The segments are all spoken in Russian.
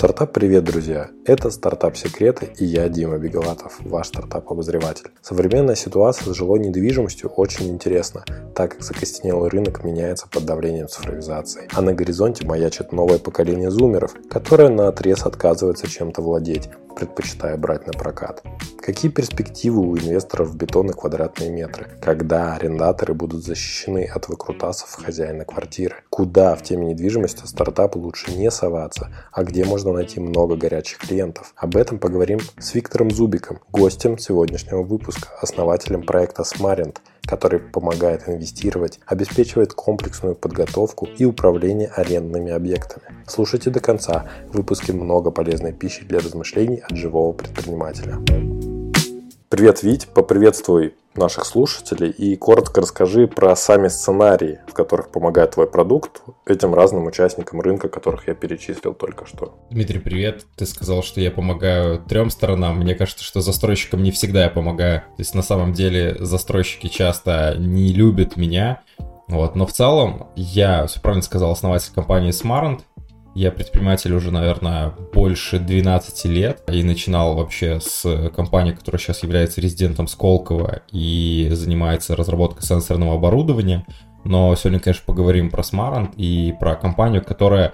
Стартап привет, друзья! Это Стартап Секреты и я, Дима Бегалатов, ваш стартап-обозреватель. Современная ситуация с жилой недвижимостью очень интересна, так как закостенелый рынок меняется под давлением цифровизации. А на горизонте маячит новое поколение зумеров, которое на отрез отказывается чем-то владеть, предпочитая брать на прокат. Какие перспективы у инвесторов в бетон и квадратные метры? Когда арендаторы будут защищены от выкрутасов хозяина квартиры? Куда в теме недвижимости стартапу лучше не соваться, а где можно найти много горячих клиентов? Об этом поговорим с Виктором Зубиком, гостем сегодняшнего выпуска, основателем проекта Smarent, который помогает инвестировать, обеспечивает комплексную подготовку и управление арендными объектами. Слушайте до конца. В выпуске много полезной пищи для размышлений от живого предпринимателя. Привет, Вить, поприветствуй наших слушателей и коротко расскажи про сами сценарии, в которых помогает твой продукт этим разным участникам рынка, которых я перечислил только что. Дмитрий, привет. Ты сказал, что я помогаю трем сторонам. Мне кажется, что застройщикам не всегда я помогаю. То есть на самом деле застройщики часто не любят меня. Вот. Но в целом я, все правильно сказал, основатель компании Smarant. Я предприниматель уже, наверное, больше 12 лет и начинал вообще с компании, которая сейчас является резидентом Сколково и занимается разработкой сенсорного оборудования. Но сегодня, конечно, поговорим про Smarant и про компанию, которая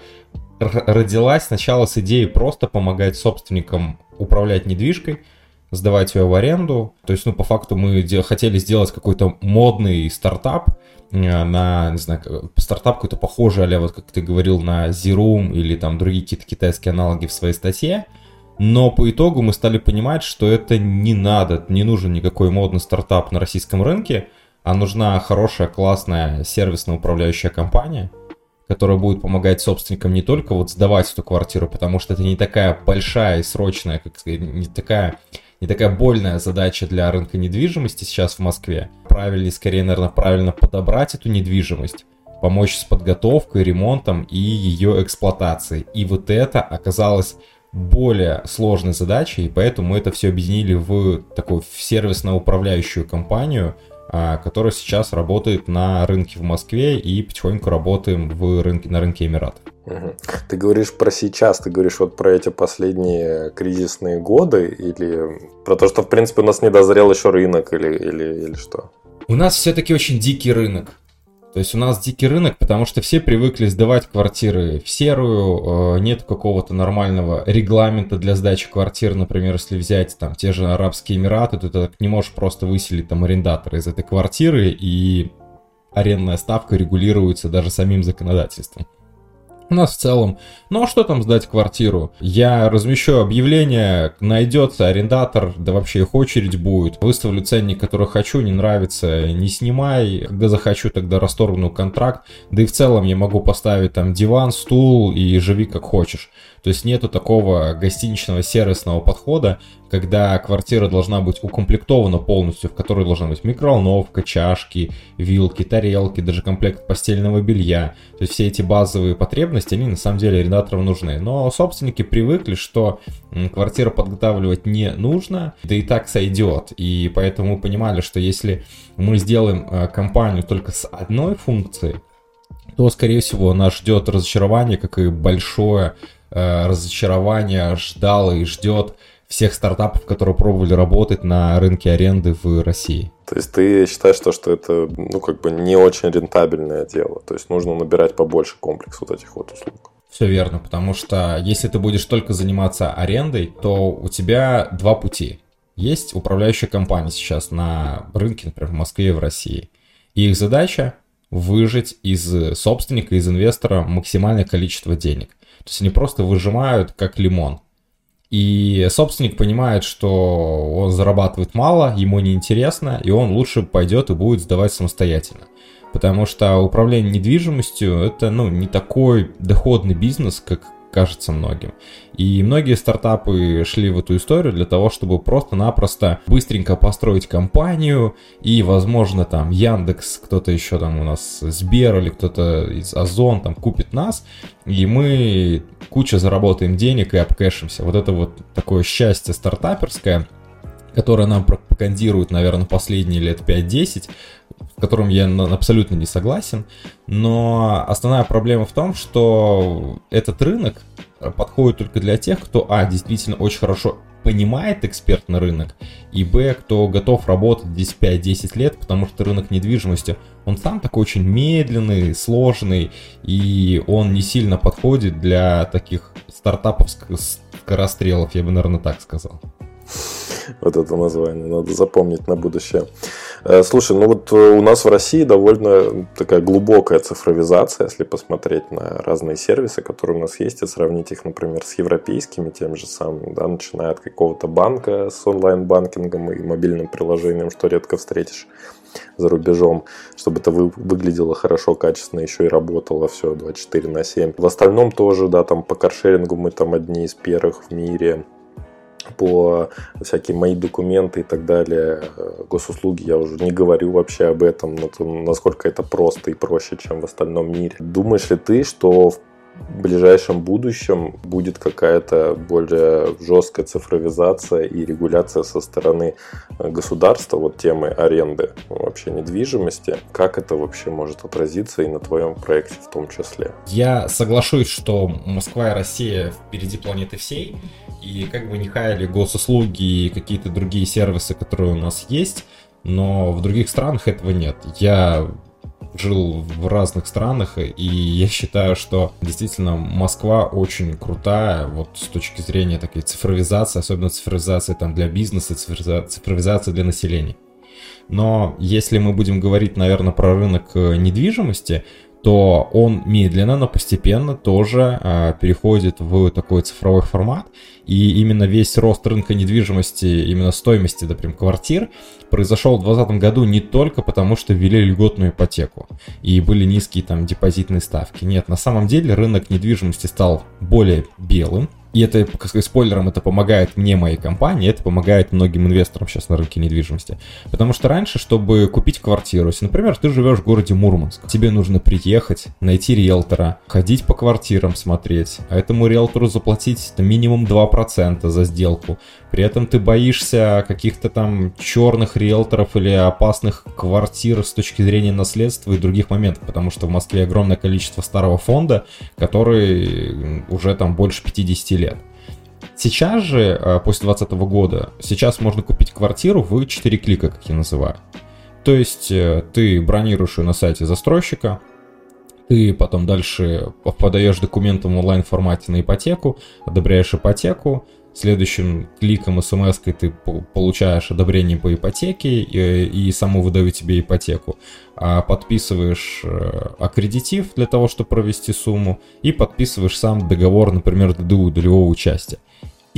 родилась сначала с идеей просто помогать собственникам управлять недвижкой, сдавать ее в аренду. То есть, ну, по факту мы хотели сделать какой-то модный стартап, на, не знаю, стартап какой-то похожий, а вот как ты говорил, на Zeroom или там другие какие-то китайские аналоги в своей статье. Но по итогу мы стали понимать, что это не надо, не нужен никакой модный стартап на российском рынке, а нужна хорошая, классная сервисно-управляющая компания, которая будет помогать собственникам не только вот сдавать эту квартиру, потому что это не такая большая и срочная, как сказать, не такая не такая больная задача для рынка недвижимости сейчас в Москве. Правильнее, скорее, наверное, правильно подобрать эту недвижимость, помочь с подготовкой, ремонтом и ее эксплуатацией. И вот это оказалось более сложной задачей, и поэтому мы это все объединили в такую сервисно-управляющую компанию, а, которая сейчас работает на рынке в Москве и потихоньку работаем в рынке, на рынке Эмиратов. Ты говоришь про сейчас, ты говоришь вот про эти последние кризисные годы или про то, что в принципе у нас не дозрел еще рынок или, или, или что? У нас все-таки очень дикий рынок. То есть у нас дикий рынок, потому что все привыкли сдавать квартиры в серую, э, нет какого-то нормального регламента для сдачи квартир, например, если взять там те же Арабские Эмираты, то ты не можешь просто выселить там арендатора из этой квартиры, и арендная ставка регулируется даже самим законодательством. У нас в целом, ну а что там сдать квартиру? Я размещу объявление, найдется арендатор, да вообще их очередь будет. Выставлю ценник, который хочу, не нравится, не снимай. Когда захочу, тогда расторгну контракт. Да и в целом я могу поставить там диван, стул и живи как хочешь. То есть нету такого гостиничного сервисного подхода, когда квартира должна быть укомплектована полностью, в которой должна быть микроволновка, чашки, вилки, тарелки, даже комплект постельного белья. То есть все эти базовые потребности, они на самом деле арендаторам нужны. Но собственники привыкли, что квартиру подготавливать не нужно, да и так сойдет. И поэтому мы понимали, что если мы сделаем э, компанию только с одной функцией, то, скорее всего, нас ждет разочарование, как и большое э, разочарование ждало и ждет всех стартапов, которые пробовали работать на рынке аренды в России. То есть ты считаешь, что, что это ну, как бы не очень рентабельное дело? То есть нужно набирать побольше комплекс вот этих вот услуг? Все верно, потому что если ты будешь только заниматься арендой, то у тебя два пути. Есть управляющая компания сейчас на рынке, например, в Москве и в России. И их задача выжить из собственника, из инвестора максимальное количество денег. То есть они просто выжимают как лимон. И собственник понимает, что он зарабатывает мало, ему неинтересно, и он лучше пойдет и будет сдавать самостоятельно. Потому что управление недвижимостью это ну, не такой доходный бизнес, как кажется многим. И многие стартапы шли в эту историю для того, чтобы просто-напросто быстренько построить компанию и, возможно, там Яндекс, кто-то еще там у нас Сбер или кто-то из Озон там купит нас, и мы куча заработаем денег и обкэшимся. Вот это вот такое счастье стартаперское, которое нам пропагандирует, наверное, последние лет 5-10, с которым я абсолютно не согласен. Но основная проблема в том, что этот рынок подходит только для тех, кто, а, действительно очень хорошо понимает экспертный рынок, и б, кто готов работать здесь 5-10 лет, потому что рынок недвижимости, он сам такой очень медленный, сложный, и он не сильно подходит для таких стартапов скорострелов, я бы, наверное, так сказал. Вот это название надо запомнить на будущее. Э, слушай, ну вот э, у нас в России довольно такая глубокая цифровизация, если посмотреть на разные сервисы, которые у нас есть, и сравнить их, например, с европейскими, тем же самым, да, начиная от какого-то банка с онлайн-банкингом и мобильным приложением, что редко встретишь за рубежом, чтобы это вы, выглядело хорошо, качественно, еще и работало все 24 на 7. В остальном тоже, да, там по каршерингу мы там одни из первых в мире, по всякие мои документы и так далее, э, госуслуги, я уже не говорю вообще об этом, насколько это просто и проще, чем в остальном мире. Думаешь ли ты, что в ближайшем будущем будет какая-то более жесткая цифровизация и регуляция со стороны э, государства, вот темы аренды вообще недвижимости. Как это вообще может отразиться и на твоем проекте в том числе? Я соглашусь, что Москва и Россия впереди планеты всей. И как бы не хаяли госуслуги и какие-то другие сервисы, которые у нас есть, но в других странах этого нет. Я жил в разных странах, и я считаю, что действительно Москва очень крутая вот с точки зрения такой цифровизации, особенно цифровизации там для бизнеса, цифровизации для населения. Но если мы будем говорить, наверное, про рынок э, недвижимости, то он медленно, но постепенно тоже э, переходит в такой цифровой формат. И именно весь рост рынка недвижимости, именно стоимости, например, квартир, произошел в 2020 году не только потому, что ввели льготную ипотеку и были низкие там депозитные ставки. Нет, на самом деле рынок недвижимости стал более белым, и это, как сказать, спойлером, это помогает мне, моей компании, это помогает многим инвесторам сейчас на рынке недвижимости. Потому что раньше, чтобы купить квартиру, если, например, ты живешь в городе Мурманск, тебе нужно приехать, найти риэлтора, ходить по квартирам смотреть, а этому риэлтору заплатить минимум 2% за сделку. При этом ты боишься каких-то там черных риэлторов или опасных квартир с точки зрения наследства и других моментов, потому что в Москве огромное количество старого фонда, который уже там больше 50 лет. Сейчас же, а, после 2020 года, сейчас можно купить квартиру в 4 клика, как я называю. То есть э, ты бронируешь ее на сайте застройщика, ты потом дальше подаешь документы в онлайн-формате на ипотеку, одобряешь ипотеку, следующим кликом смс ты получаешь одобрение по ипотеке и, и саму выдаю тебе ипотеку. А подписываешь э, аккредитив для того, чтобы провести сумму, и подписываешь сам договор, например, ДДУ, долевого участия.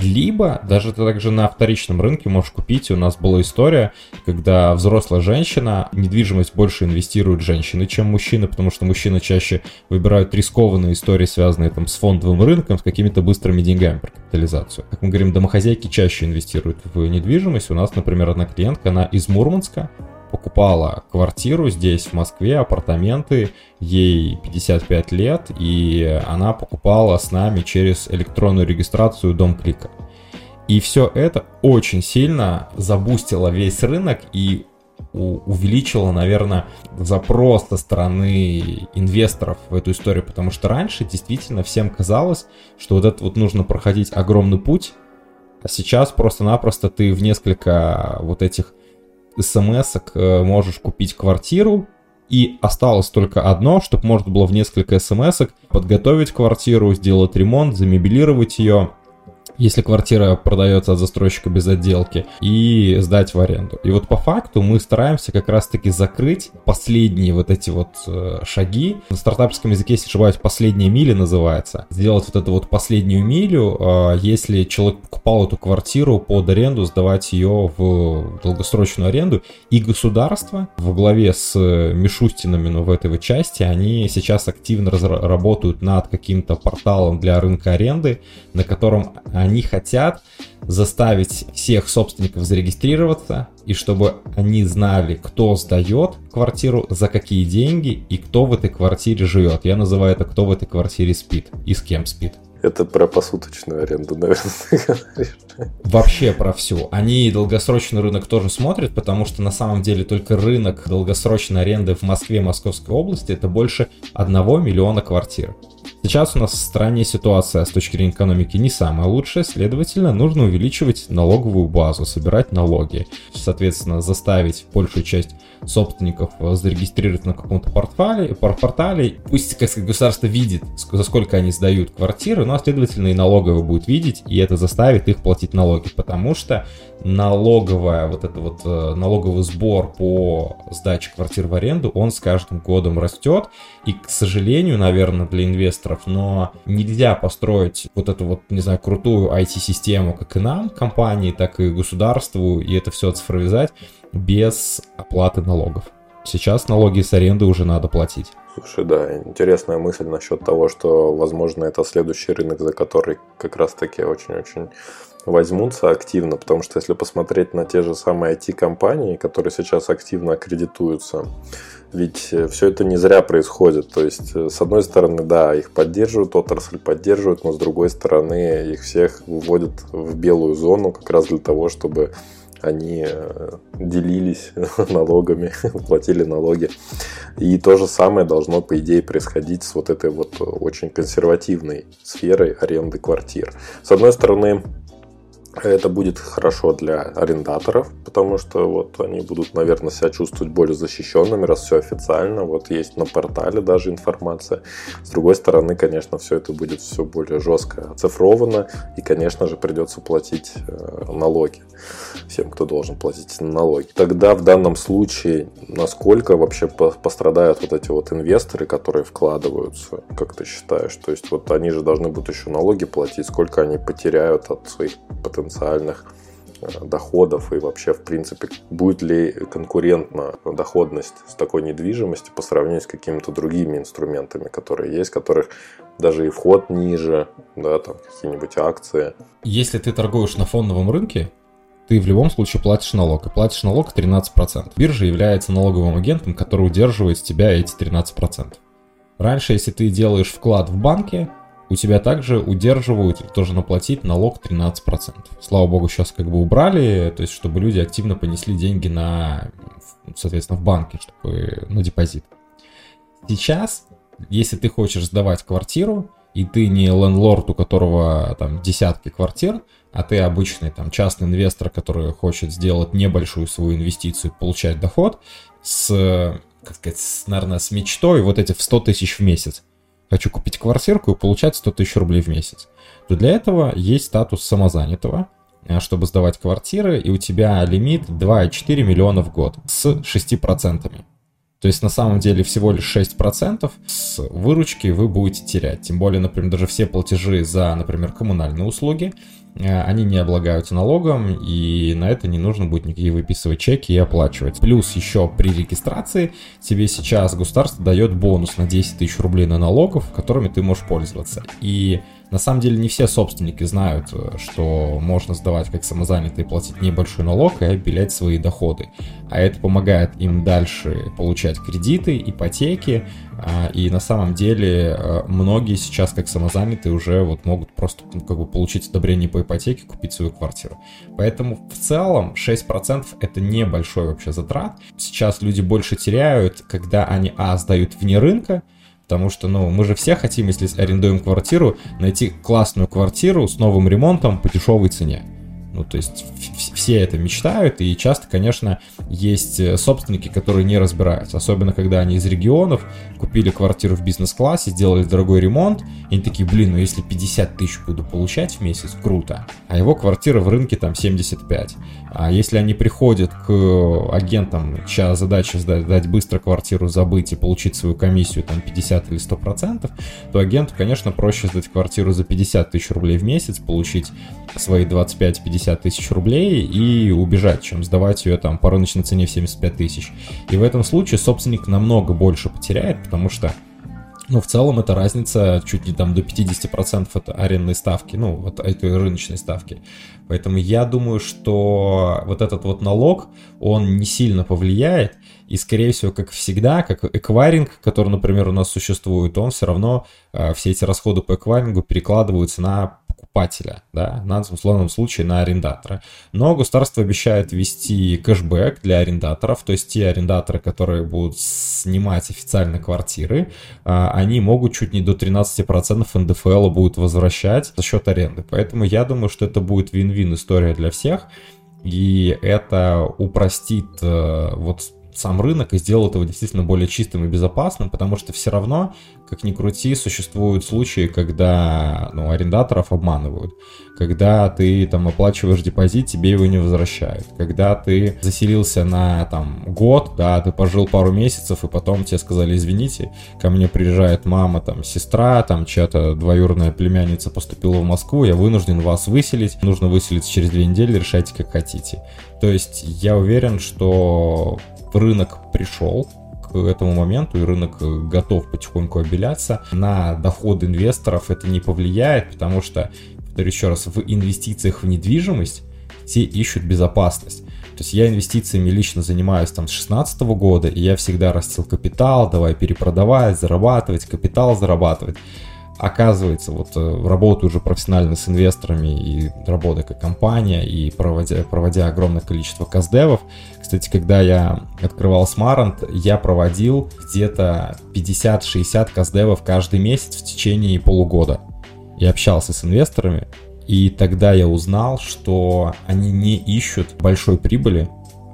Либо даже ты также на вторичном рынке можешь купить. У нас была история, когда взрослая женщина, недвижимость больше инвестируют женщины, чем мужчины, потому что мужчины чаще выбирают рискованные истории, связанные там с фондовым рынком, с какими-то быстрыми деньгами про капитализацию. Как мы говорим, домохозяйки чаще инвестируют в недвижимость. У нас, например, одна клиентка, она из Мурманска, покупала квартиру здесь, в Москве, апартаменты, ей 55 лет, и она покупала с нами через электронную регистрацию Дом Клика. И все это очень сильно забустило весь рынок и увеличило, наверное, запрос со стороны инвесторов в эту историю, потому что раньше действительно всем казалось, что вот это вот нужно проходить огромный путь, а сейчас просто-напросто ты в несколько вот этих смс э, можешь купить квартиру, и осталось только одно, чтобы можно было в несколько смс подготовить квартиру, сделать ремонт, замебелировать ее если квартира продается от застройщика без отделки, и сдать в аренду. И вот по факту мы стараемся как раз-таки закрыть последние вот эти вот э, шаги. На стартапском языке, если ошибаюсь, последняя миля называется. Сделать вот эту вот последнюю милю, э, если человек покупал эту квартиру под аренду, сдавать ее в долгосрочную аренду. И государство во главе с Мишустинами ну, в этой вот части, они сейчас активно работают над каким-то порталом для рынка аренды, на котором они хотят заставить всех собственников зарегистрироваться, и чтобы они знали, кто сдает квартиру, за какие деньги и кто в этой квартире живет. Я называю это «кто в этой квартире спит» и с кем спит. Это про посуточную аренду, наверное, Вообще про всю. Они долгосрочный рынок тоже смотрят, потому что на самом деле только рынок долгосрочной аренды в Москве, Московской области это больше 1 миллиона квартир. Сейчас у нас в стране ситуация с точки зрения экономики не самая лучшая, следовательно, нужно увеличивать налоговую базу, собирать налоги, соответственно, заставить большую часть собственников зарегистрировать на каком-то портфале, портале. Пусть, как сказать, государство видит, за сколько они сдают квартиры, но, следовательно, и налоговая будет видеть, и это заставит их платить налоги, потому что налоговая, вот это вот э, налоговый сбор по сдаче квартир в аренду, он с каждым годом растет, и, к сожалению, наверное, для инвесторов, но нельзя построить вот эту вот, не знаю, крутую IT-систему, как и нам, компании, так и государству, и это все цифровизать без оплаты налогов. Сейчас налоги с аренды уже надо платить. Слушай, да, интересная мысль насчет того, что, возможно, это следующий рынок, за который как раз-таки очень-очень возьмутся активно, потому что если посмотреть на те же самые IT-компании, которые сейчас активно аккредитуются, ведь э, все это не зря происходит. То есть, э, с одной стороны, да, их поддерживают, отрасль поддерживают, но с другой стороны, их всех вводят в белую зону как раз для того, чтобы они э, делились налогами, платили налоги. И то же самое должно, по идее, происходить с вот этой вот очень консервативной сферой аренды квартир. С одной стороны, это будет хорошо для арендаторов, потому что вот они будут, наверное, себя чувствовать более защищенными, раз все официально. Вот есть на портале даже информация. С другой стороны, конечно, все это будет все более жестко оцифровано, и, конечно же, придется платить э, налоги всем, кто должен платить налоги. Тогда в данном случае, насколько вообще пострадают вот эти вот инвесторы, которые вкладываются, как ты считаешь? То есть вот они же должны будут еще налоги платить, сколько они потеряют от своих потенциальных э, доходов и вообще, в принципе, будет ли конкурентна доходность с такой недвижимостью по сравнению с какими-то другими инструментами, которые есть, которых даже и вход ниже, да, там какие-нибудь акции. Если ты торгуешь на фондовом рынке, ты в любом случае платишь налог, и платишь налог 13%. Биржа является налоговым агентом, который удерживает с тебя эти 13%. Раньше, если ты делаешь вклад в банке, у тебя также удерживают, тоже наплатить налог 13%. Слава богу, сейчас как бы убрали, то есть чтобы люди активно понесли деньги на, соответственно, в банке, чтобы на депозит. Сейчас, если ты хочешь сдавать квартиру, и ты не лендлорд, у которого там десятки квартир, а ты обычный там частный инвестор, который хочет сделать небольшую свою инвестицию, получать доход с, как сказать, с, наверное, с мечтой вот эти в 100 тысяч в месяц, хочу купить квартирку и получать 100 тысяч рублей в месяц, то для этого есть статус самозанятого, э, чтобы сдавать квартиры, и у тебя лимит 2,4 миллиона в год с 6%. То есть на самом деле всего лишь 6% с выручки вы будете терять. Тем более, например, даже все платежи за, например, коммунальные услуги, они не облагаются налогом, и на это не нужно будет никакие выписывать чеки и оплачивать. Плюс еще при регистрации тебе сейчас государство дает бонус на 10 тысяч рублей на налогов, которыми ты можешь пользоваться. И на самом деле не все собственники знают, э, что можно сдавать как самозанятый, платить небольшой налог и обелять свои доходы. А это помогает им дальше получать кредиты, ипотеки. А, и на самом деле э, многие сейчас как самозанятые уже вот могут просто ну, как бы получить одобрение по ипотеке, купить свою квартиру. Поэтому в целом 6% это небольшой вообще затрат. Сейчас люди больше теряют, когда они, а, сдают вне рынка, Потому что, ну, мы же все хотим, если арендуем квартиру, найти классную квартиру с новым ремонтом по дешевой цене. Ну, то есть все это мечтают, и часто, конечно, есть э, собственники, которые не разбираются, особенно когда они из регионов купили квартиру в бизнес-классе, сделали дорогой ремонт, и они такие, блин, ну если 50 тысяч буду получать в месяц, круто, а его квартира в рынке там 75. А если они приходят к агентам, чья задача сдать, дать быстро квартиру, забыть и получить свою комиссию там 50 или 100 процентов, то агенту, конечно, проще сдать квартиру за 50 тысяч рублей в месяц, получить свои 25-50 50 тысяч рублей и убежать, чем сдавать ее там по рыночной цене в 75 тысяч. И в этом случае собственник намного больше потеряет, потому что Но в целом это разница чуть не там до 50% от арендной ставки, ну, вот этой рыночной ставки. Поэтому я думаю, что вот этот вот налог, он не сильно повлияет, и, скорее всего, как всегда, как эквайринг, который, например, у нас существует, он все равно, э, все эти расходы по эквайрингу перекладываются на покупателя, да, на условном случае на арендатора. Но государство обещает ввести кэшбэк для арендаторов, то есть те арендаторы, которые будут снимать официально квартиры, а, они могут чуть не до 13% НДФЛ будут возвращать за счет аренды. Поэтому я думаю, что это будет вин-вин история для всех, и это упростит э, вот сам рынок и сделал его действительно более чистым и безопасным, потому что все равно, как ни крути, существуют случаи, когда ну, арендаторов обманывают. Когда ты там оплачиваешь депозит, тебе его не возвращают. Когда ты заселился на там год, да, ты пожил пару месяцев, и потом тебе сказали, извините, ко мне приезжает мама, там, сестра, там, чья-то двоюродная племянница поступила в Москву, я вынужден вас выселить, нужно выселиться через две недели, решайте как хотите. То есть я уверен, что рынок пришел к этому моменту, и рынок готов потихоньку обеляться. На доход инвесторов это не повлияет, потому что, повторю еще раз, в инвестициях в недвижимость все ищут безопасность. То есть я инвестициями лично занимаюсь там с 2016 года, и я всегда растил капитал, давай перепродавать, зарабатывать, капитал зарабатывать оказывается, вот э, работаю уже профессионально с инвесторами и работая как компания, и проводя, проводя огромное количество каздевов. Кстати, когда я открывал Smarant, я проводил где-то 50-60 каздевов каждый месяц в течение полугода. И общался с инвесторами, и тогда я узнал, что они не ищут большой прибыли,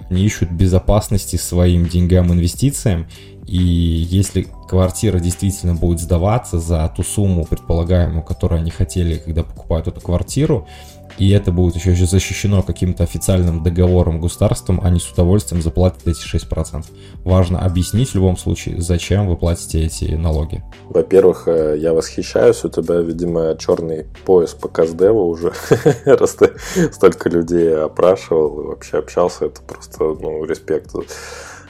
они ищут безопасности своим деньгам, инвестициям, и если квартира действительно будет сдаваться за ту сумму предполагаемую, которую они хотели, когда покупают эту квартиру, и это будет еще защищено каким-то официальным договором государством, они с удовольствием заплатят эти 6%. Важно объяснить в любом случае, зачем вы платите эти налоги. Во-первых, э, я восхищаюсь, у тебя, видимо, черный пояс по Каздеву уже, раз ты столько людей опрашивал и вообще общался, это просто, ну, респект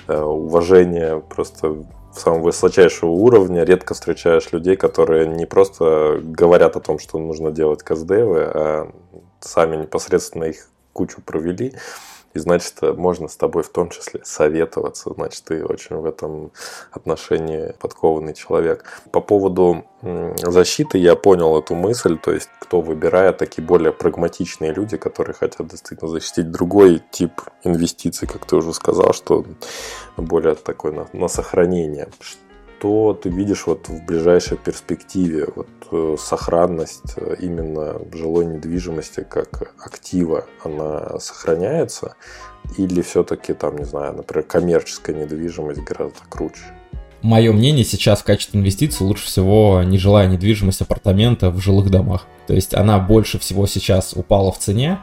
уважение просто самого высочайшего уровня. Редко встречаешь людей, которые не просто говорят о том, что нужно делать каздевы, а сами непосредственно их кучу провели. И значит, можно с тобой в том числе советоваться. Значит, ты очень в этом отношении подкованный человек. По поводу защиты я понял эту мысль. То есть, кто выбирает такие более прагматичные люди, которые хотят действительно защитить другой тип инвестиций, как ты уже сказал, что более такой на, на сохранение что ты видишь вот в ближайшей перспективе? Вот э, сохранность э, именно жилой недвижимости как актива, она сохраняется? Или все-таки там, не знаю, например, коммерческая недвижимость гораздо круче? Мое мнение сейчас в качестве инвестиции лучше всего нежилая недвижимость апартамента в жилых домах. То есть она больше всего сейчас упала в цене.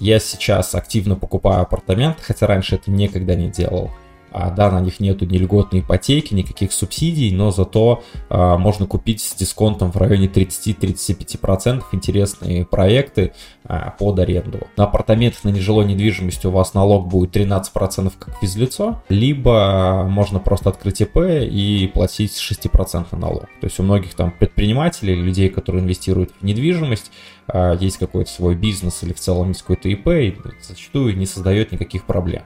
Я сейчас активно покупаю апартамент, хотя раньше это никогда не делал. А, да, на них нету ни льготной ипотеки, никаких субсидий, но зато а, можно купить с дисконтом в районе 30-35% интересные проекты а, под аренду. На апартаментах на нежилой недвижимости у вас налог будет 13% как физлицо, либо можно просто открыть ИП и платить 6% налог. То есть у многих там предпринимателей, людей, которые инвестируют в недвижимость, а, есть какой-то свой бизнес или в целом есть какой-то ИП, и зачастую не создает никаких проблем.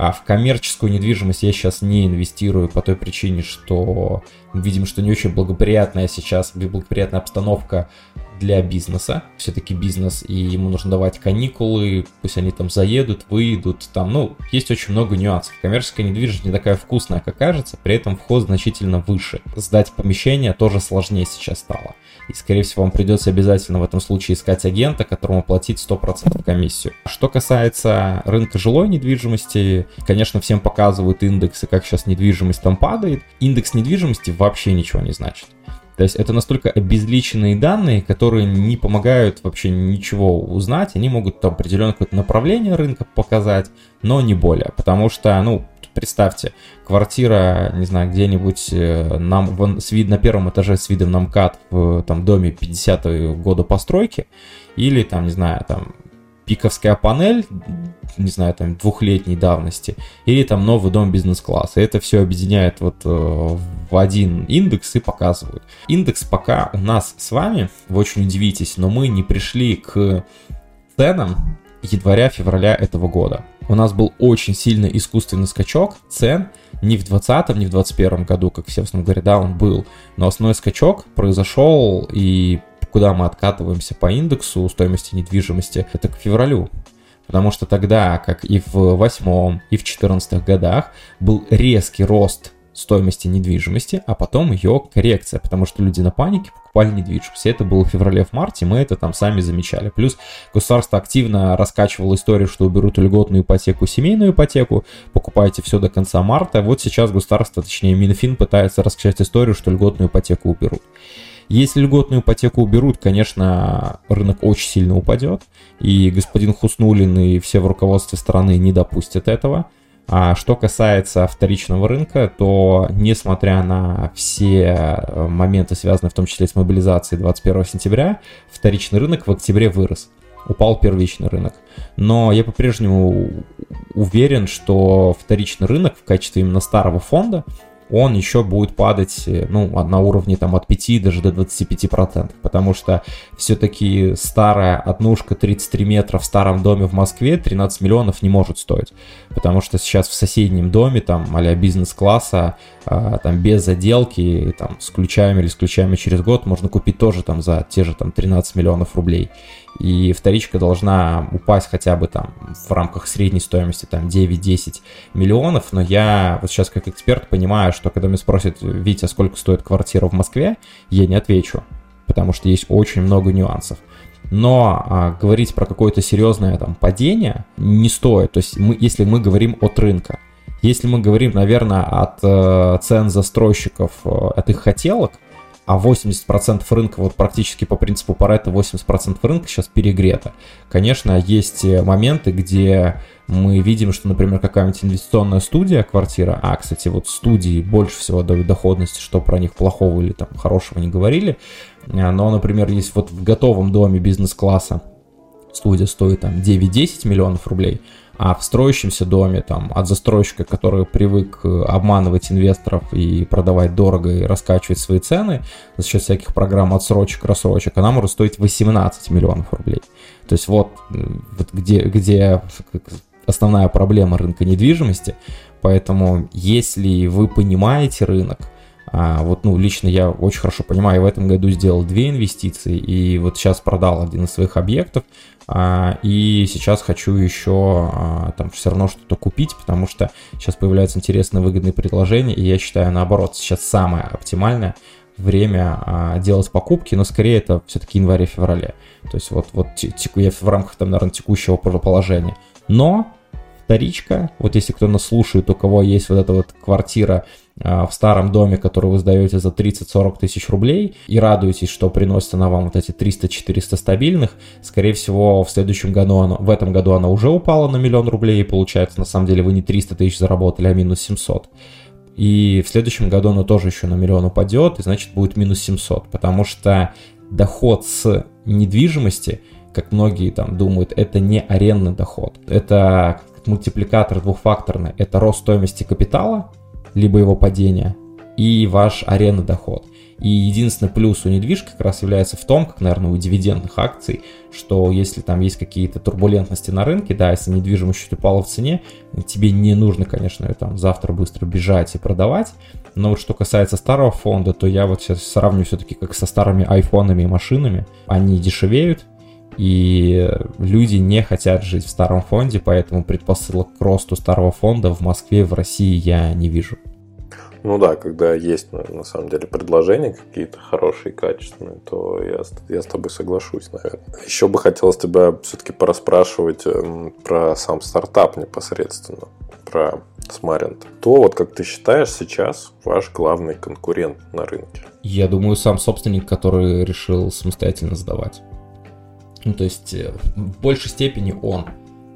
А в коммерческую недвижимость я сейчас не инвестирую по той причине, что мы видим, что не очень благоприятная сейчас, благоприятная обстановка для бизнеса. Все-таки бизнес, и ему нужно давать каникулы, пусть они там заедут, выйдут, там, ну, есть очень много нюансов. Коммерческая недвижимость не такая вкусная, как кажется, при этом вход значительно выше. Сдать помещение тоже сложнее сейчас стало. И, скорее всего, вам придется обязательно в этом случае искать агента, которому платить 100% комиссию. Что касается рынка жилой недвижимости, конечно, всем показывают индексы, как сейчас недвижимость там падает. Индекс недвижимости вообще ничего не значит. То есть это настолько обезличенные данные, которые не помогают вообще ничего узнать. Они могут там определенное какое-то направление рынка показать, но не более. Потому что, ну, представьте, квартира, не знаю, где-нибудь э, нам, с вид, на первом этаже с видом на МКАД в там, доме 50-го года постройки, или там, не знаю, там пиковская панель, не знаю, там, двухлетней давности, или там новый дом бизнес-класса. Это все объединяет вот э, в один индекс и показывают. Индекс пока у нас с вами, вы очень удивитесь, но мы не пришли к ценам января-февраля этого года. У нас был очень сильный искусственный скачок цен, не в 2020, не в 2021 году, как все в основном говорят, да, он был, но основной скачок произошел, и куда мы откатываемся по индексу стоимости недвижимости, это к февралю. Потому что тогда, как и в восьмом, и в четырнадцатых годах, был резкий рост стоимости недвижимости, а потом ее коррекция, потому что люди на панике покупали недвижимость. Это было в феврале, в марте, мы это там сами замечали. Плюс государство активно раскачивало историю, что уберут льготную ипотеку, семейную ипотеку, покупайте все до конца марта. Вот сейчас государство, точнее Минфин пытается раскачать историю, что льготную ипотеку уберут. Если льготную ипотеку уберут, конечно, рынок очень сильно упадет, и господин Хуснулин и все в руководстве страны не допустят этого. А что касается вторичного рынка, то несмотря на все э, моменты, связанные в том числе с мобилизацией 21 сентября, вторичный рынок в октябре вырос. Упал первичный рынок. Но я по-прежнему уверен, что вторичный рынок в качестве именно старого фонда он еще будет падать, э, ну, на уровне там от 5 даже до 25%, потому что все-таки старая однушка 33 метра в старом доме в Москве 13 миллионов не может стоить, потому что сейчас в соседнем доме, там, а бизнес-класса, там, без заделки, там, с ключами или с ключами через год можно купить тоже там за те же там 13 миллионов рублей и вторичка должна упасть хотя бы там в рамках средней стоимости там 9-10 миллионов, но я вот сейчас как эксперт понимаю, что когда меня спросят, Витя, сколько стоит квартира в Москве, я не отвечу, потому что есть очень много нюансов. Но а, говорить про какое-то серьезное там падение не стоит. То есть мы, если мы говорим от рынка, если мы говорим, наверное, от э, цен застройщиков, э, от их хотелок, а 80% рынка, вот практически по принципу Паретта 80% рынка сейчас перегрето. Конечно, есть э, моменты, где мы видим, что, например, какая-нибудь инвестиционная студия, квартира, а, кстати, вот студии больше всего дают доходности, что про них плохого или там хорошего не говорили, э, но, например, есть вот в готовом доме бизнес-класса студия стоит там 9-10 миллионов рублей, а в строящемся доме, там, от застройщика, который привык э, обманывать инвесторов и продавать дорого и раскачивать свои цены за счет всяких программ отсрочек, рассрочек, она может стоить 18 миллионов рублей. То есть вот, вот где, где основная проблема рынка недвижимости. Поэтому, если вы понимаете рынок, а, вот, ну, лично я очень хорошо понимаю, в этом году сделал две инвестиции, и вот сейчас продал один из своих объектов, а, и сейчас хочу еще а, там все равно что-то купить, потому что сейчас появляются интересные выгодные предложения, и я считаю, наоборот, сейчас самое оптимальное время а, делать покупки, но скорее это все-таки январе-феврале. То есть вот, вот я в рамках там, наверное, текущего положения. Но вторичка, вот если кто нас слушает, у кого есть вот эта вот квартира в старом доме, который вы сдаете за 30-40 тысяч рублей, и радуетесь, что приносит она вам вот эти 300-400 стабильных, скорее всего, в следующем году, оно, в этом году она уже упала на миллион рублей, и получается, на самом деле, вы не 300 тысяч заработали, а минус 700. И в следующем году оно тоже еще на миллион упадет, и значит будет минус 700, потому что доход с недвижимости, как многие там думают, это не арендный доход. Это мультипликатор двухфакторный – это рост стоимости капитала, либо его падение, и ваш арендный доход. И единственный плюс у недвижки как раз является в том, как, наверное, у дивидендных акций, что если там есть какие-то турбулентности на рынке, да, если недвижимость чуть упала в цене, тебе не нужно, конечно, ее там завтра быстро бежать и продавать. Но вот что касается старого фонда, то я вот сейчас сравниваю все-таки как со старыми айфонами и машинами. Они дешевеют, и люди не хотят жить в старом фонде, поэтому предпосылок к росту старого фонда в Москве, в России я не вижу. Ну да, когда есть на самом деле предложения какие-то хорошие, качественные, то я, я с тобой соглашусь, наверное. Еще бы хотелось тебя все-таки пораспрашивать эм, про сам стартап непосредственно, про Смарент. То вот как ты считаешь сейчас ваш главный конкурент на рынке? Я думаю, сам собственник, который решил самостоятельно сдавать. Ну, то есть э, в большей степени он.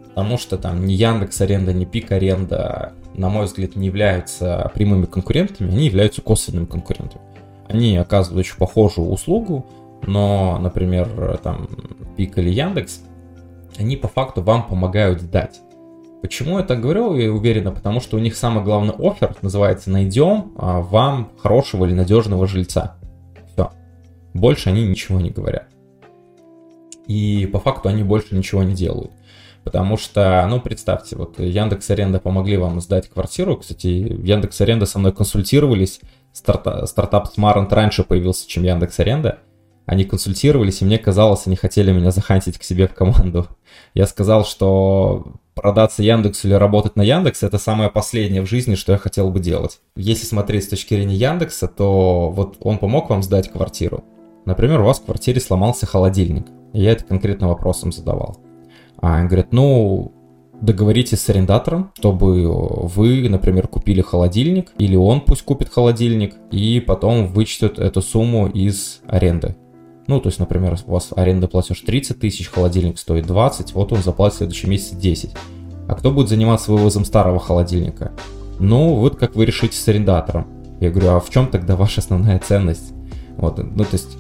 Потому что там ни Яндекс Аренда, ни Пик Аренда, на мой взгляд, не являются прямыми конкурентами, они являются косвенными конкурентами. Они оказывают очень похожую услугу, но, например, там Пик или Яндекс, они по факту вам помогают сдать. Почему я так говорю, я уверена, потому что у них самый главный офер называется «Найдем а, вам хорошего или надежного жильца». Все. Больше они ничего не говорят. И по факту они больше ничего не делают. Потому что, ну, представьте, вот Яндекс Аренда помогли вам сдать квартиру. Кстати, Яндекс Аренда со мной консультировались. Старта, стартап Smart раньше появился, чем Яндекс Аренда. Они консультировались, и мне казалось, они хотели меня захантить к себе в команду. Я сказал, что продаться Яндексу или работать на Яндекс это самое последнее в жизни, что я хотел бы делать. Если смотреть с точки зрения Яндекса, то вот он помог вам сдать квартиру. Например, у вас в квартире сломался холодильник. Я это конкретно вопросом задавал. А они говорят, ну, договоритесь с арендатором, чтобы вы, например, купили холодильник, или он пусть купит холодильник, и потом вычтет эту сумму из аренды. Ну, то есть, например, у вас аренда платеж 30 тысяч, холодильник стоит 20, вот он заплатит в следующем месяце 10. А кто будет заниматься вывозом старого холодильника? Ну, вот как вы решите с арендатором. Я говорю, а в чем тогда ваша основная ценность? Вот, ну, то есть,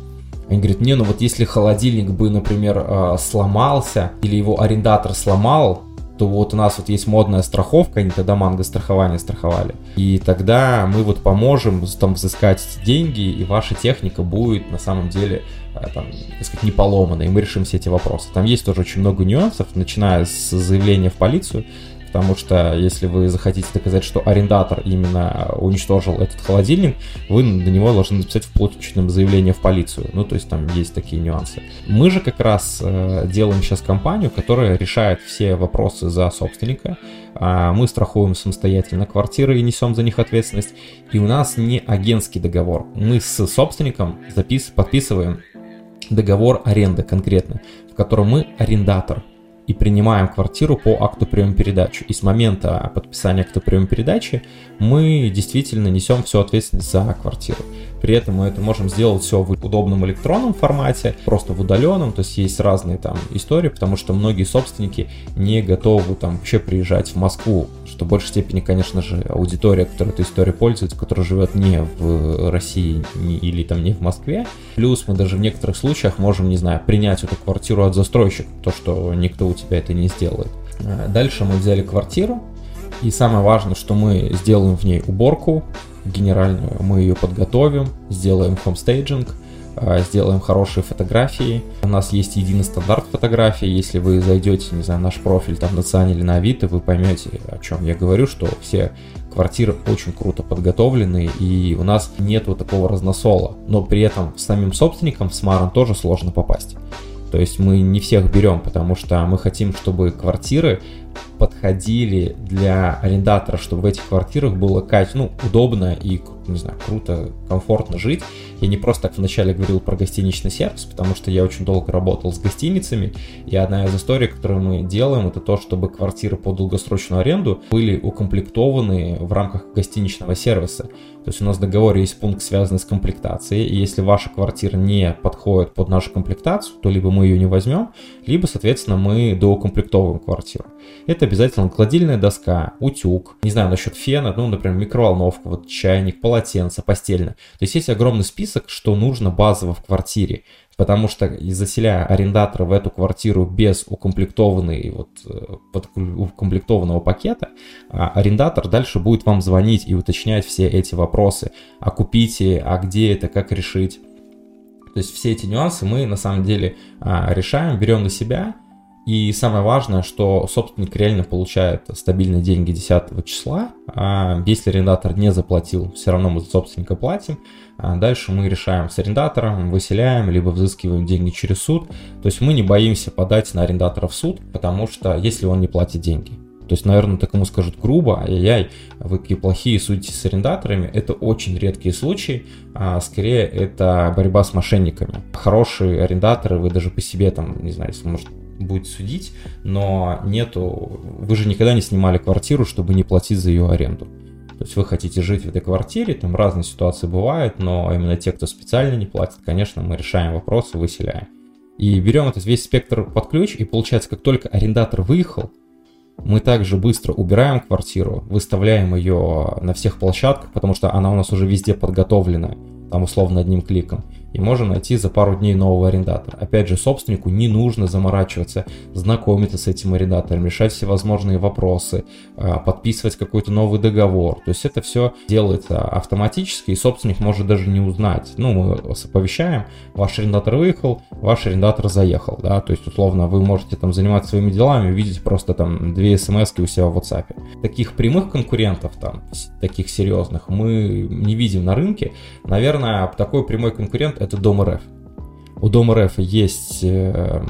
они говорят, не, ну вот если холодильник бы, например, а, сломался, или его арендатор сломал, то вот у нас вот есть модная страховка, они тогда манго страхование страховали. И тогда мы вот поможем там взыскать деньги, и ваша техника будет на самом деле а, там, так сказать, не поломана, и мы решим все эти вопросы. Там есть тоже очень много нюансов, начиная с заявления в полицию, потому что если вы захотите доказать, что арендатор именно уничтожил этот холодильник, вы на него должны написать вплотную заявление в полицию. Ну, то есть там есть такие нюансы. Мы же как раз э, делаем сейчас компанию, которая решает все вопросы за собственника. Э, мы страхуем самостоятельно квартиры и несем за них ответственность. И у нас не агентский договор. Мы с собственником запис подписываем договор аренды конкретно, в котором мы арендатор и принимаем квартиру по акту приема передачи. И с момента подписания акта приема передачи мы действительно несем всю ответственность за квартиру. При этом мы это можем сделать все в удобном электронном формате, просто в удаленном, то есть есть разные там истории, потому что многие собственники не готовы там вообще приезжать в Москву, что в большей степени, конечно же, аудитория, которая этой историей пользуется, которая живет не в России не, или там не в Москве. Плюс мы даже в некоторых случаях можем, не знаю, принять эту квартиру от застройщика, то, что никто у тебя это не сделает. Дальше мы взяли квартиру, и самое важное, что мы сделаем в ней уборку, генеральную, мы ее подготовим, сделаем home staging, а, сделаем хорошие фотографии. У нас есть единый стандарт фотографии. Если вы зайдете, не знаю, наш профиль там на Циане или на Авито, вы поймете, о чем я говорю, что все квартиры очень круто подготовлены, и у нас нету такого разносола. Но при этом самим собственникам в Smarent тоже сложно попасть. То есть мы не всех берем, потому что мы хотим, чтобы квартиры подходили для арендатора, чтобы в этих квартирах было ну, удобно и не знаю, круто, комфортно жить. Я не просто так вначале говорил про гостиничный сервис, потому что я очень долго работал с гостиницами, и одна из историй, которую мы делаем, это то, чтобы квартиры по долгосрочную аренду были укомплектованы в рамках гостиничного сервиса. То есть у нас в договоре есть пункт, связанный с комплектацией, и если ваша квартира не подходит под нашу комплектацию, то либо мы ее не возьмем, либо, соответственно, мы доукомплектовываем квартиру. Это обязательно кладильная доска, утюг, не знаю насчет фена, ну, например, микроволновка, вот чайник, полотенце, полотенце постельное. То есть есть огромный список, что нужно базово в квартире. Потому что заселяя арендатора в эту квартиру без укомплектованной, вот, э, под, укомплектованного пакета, а арендатор дальше будет вам звонить и уточнять все эти вопросы. А купите, а где это, как решить. То есть все эти нюансы мы на самом деле а, решаем, берем на себя и самое важное, что собственник реально получает стабильные деньги 10 числа. А если арендатор не заплатил, все равно мы за собственника платим. А дальше мы решаем с арендатором, выселяем, либо взыскиваем деньги через суд. То есть мы не боимся подать на арендатора в суд, потому что если он не платит деньги. То есть, наверное, такому скажут грубо, ай-яй-яй, вы какие плохие судите с арендаторами. Это очень редкие случаи, а скорее это борьба с мошенниками. Хорошие арендаторы, вы даже по себе там, не знаю, если может будет судить, но нету, вы же никогда не снимали квартиру, чтобы не платить за ее аренду. То есть вы хотите жить в этой квартире, там разные ситуации бывают, но именно те, кто специально не платит, конечно, мы решаем вопросы, выселяем. И берем этот весь спектр под ключ, и получается, как только арендатор выехал, мы также быстро убираем квартиру, выставляем ее на всех площадках, потому что она у нас уже везде подготовлена, там условно одним кликом. И можно найти за пару дней нового арендатора. Опять же, собственнику не нужно заморачиваться, знакомиться с этим арендатором, решать всевозможные вопросы, а, подписывать какой-то новый договор. То есть это все делается автоматически, и собственник может даже не узнать. Ну, мы оповещаем, ваш арендатор выехал, ваш арендатор заехал, да, то есть условно вы можете там заниматься своими делами, видеть просто там две смс у себя в WhatsApp. Таких прямых конкурентов там, таких серьезных, мы не видим на рынке. Наверное, такой прямой конкурент это Дом РФ. У Дома РФ есть э,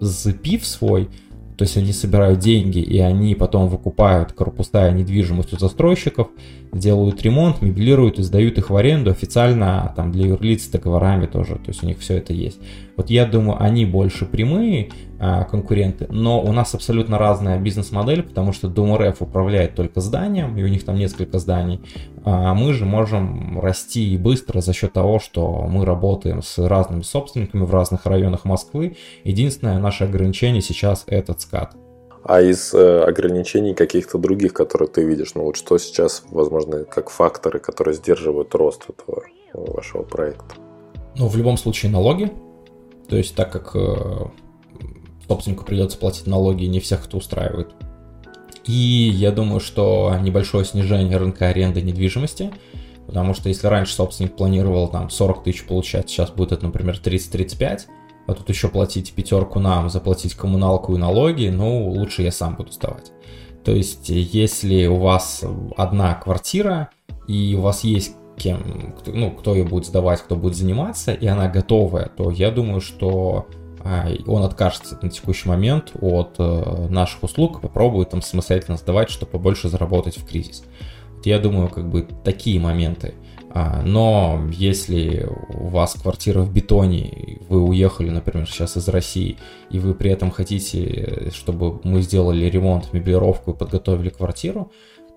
запив свой, то есть они собирают деньги, и они потом выкупают корпуса и недвижимость у застройщиков, делают ремонт, мебелируют и сдают их в аренду официально там для юрлиц с договорами тоже, то есть у них все это есть. Вот я думаю, они больше прямые а, конкуренты, но у нас абсолютно разная бизнес-модель, потому что Дом РФ управляет только зданием, и у них там несколько зданий, а мы же можем расти быстро за счет того, что мы работаем с разными собственниками в разных районах Москвы. Единственное наше ограничение сейчас этот скат. А из э, ограничений каких-то других, которые ты видишь, ну вот что сейчас, возможно, как факторы, которые сдерживают рост этого вашего проекта? Ну, в любом случае налоги. То есть, так как э, собственнику придется платить налоги, не всех это устраивает. И я думаю, что небольшое снижение рынка аренды недвижимости, потому что если раньше собственник планировал там 40 тысяч получать, сейчас будет это, например, 30-35, а тут еще платить пятерку нам, заплатить коммуналку и налоги, ну, лучше я сам буду сдавать. То есть, если у вас одна квартира, и у вас есть кем, ну, кто ее будет сдавать, кто будет заниматься, и она готовая, то я думаю, что а, он откажется на текущий момент от э, наших услуг, попробует там самостоятельно сдавать, чтобы побольше заработать в кризис. Я думаю, как бы такие моменты. А, но если у вас квартира в бетоне, вы уехали, например, сейчас из России, и вы при этом хотите, чтобы мы сделали ремонт, меблировку и подготовили квартиру,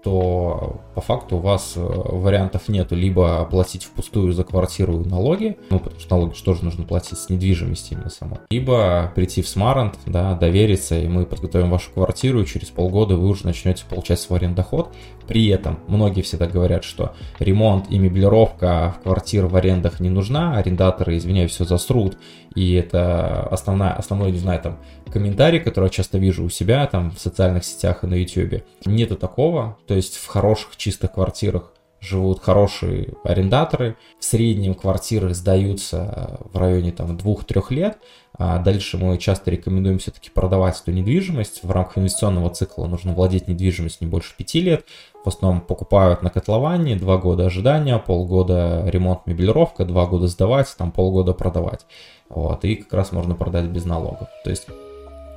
то по факту у вас э, вариантов нету. Либо оплатить впустую за квартиру налоги, ну, потому что налоги что же нужно платить с недвижимости именно само. Либо прийти в Смарант, да, довериться, и мы подготовим вашу квартиру, и через полгода вы уже начнете получать свой арендоход. При этом многие всегда говорят, что ремонт и меблировка в квартир в арендах не нужна, арендаторы, извиняюсь, все засрут, и это основная, основной, не знаю, там, комментарий, который я часто вижу у себя, там, в социальных сетях и на YouTube. Нету такого, то есть в хороших чистых квартирах живут хорошие арендаторы. В среднем квартиры сдаются в районе там 2-3 лет. А дальше мы часто рекомендуем все-таки продавать эту недвижимость. В рамках инвестиционного цикла нужно владеть недвижимостью не больше 5 лет. В основном покупают на котловании, 2 года ожидания, полгода ремонт, мебелировка, 2 года сдавать, там полгода продавать. Вот, и как раз можно продать без налогов. То есть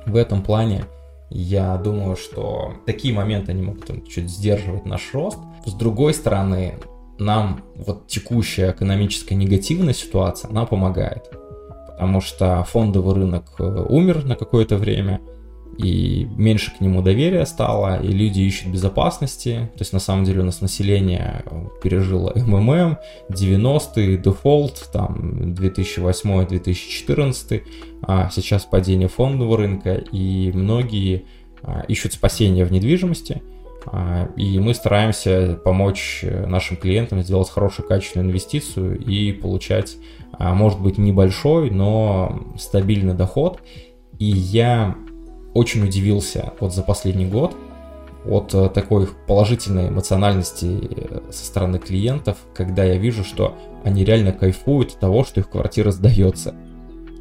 в этом плане я думаю, что такие моменты они могут там, чуть сдерживать наш рост. С другой стороны, нам вот текущая экономическая негативная ситуация, она помогает. Потому что фондовый рынок э, умер на какое-то время – и меньше к нему доверия стало, и люди ищут безопасности. То есть, на самом деле, у нас население э, пережило МММ, 90-е, дефолт, там, 2008-2014, а сейчас падение фондового рынка, и многие а, ищут спасения в недвижимости, а, и мы стараемся помочь э, нашим клиентам сделать хорошую качественную инвестицию и получать, а, может быть, небольшой, но стабильный доход. И я очень удивился вот за последний год от э, такой положительной эмоциональности э, со стороны клиентов, когда я вижу, что они реально кайфуют от того, что их квартира сдается.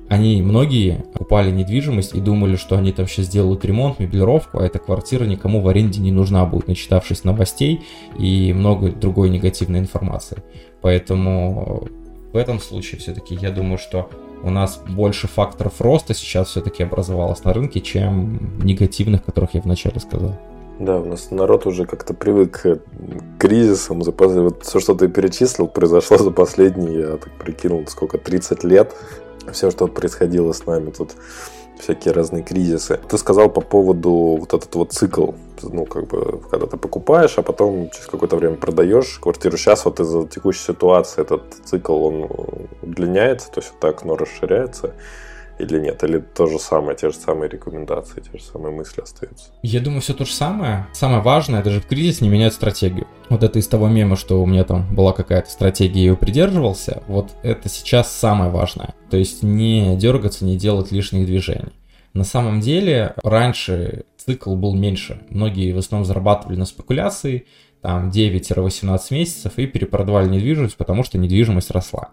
Они, многие, покупали недвижимость и думали, что они там сейчас сделают ремонт, мебелировку, а эта квартира никому в аренде не нужна будет, начитавшись новостей и много другой негативной информации. Поэтому в этом случае все-таки я думаю, что у нас больше факторов роста сейчас все-таки образовалось на рынке, чем негативных, которых я вначале сказал. Да, у нас народ уже как-то привык к кризисам. За, вот все, что ты перечислил, произошло за последние, я так прикинул, сколько, 30 лет. Все, что происходило с нами тут всякие разные кризисы. Ты сказал по поводу вот этот вот цикл, ну, как бы, когда ты покупаешь, а потом через какое-то время продаешь квартиру. Сейчас вот из-за текущей ситуации этот цикл, он удлиняется, то есть вот так окно расширяется. Или нет? Или то же самое, те же самые рекомендации, те же самые мысли остаются? Я думаю, все то же самое. Самое важное, даже в кризис не менять стратегию. Вот это из того мема, что у меня там была какая-то стратегия, я ее придерживался. Вот это сейчас самое важное. То есть не дергаться, не делать лишних движений. На самом деле, раньше цикл был меньше. Многие в основном зарабатывали на спекуляции, там 9-18 месяцев и перепродавали недвижимость, потому что недвижимость росла.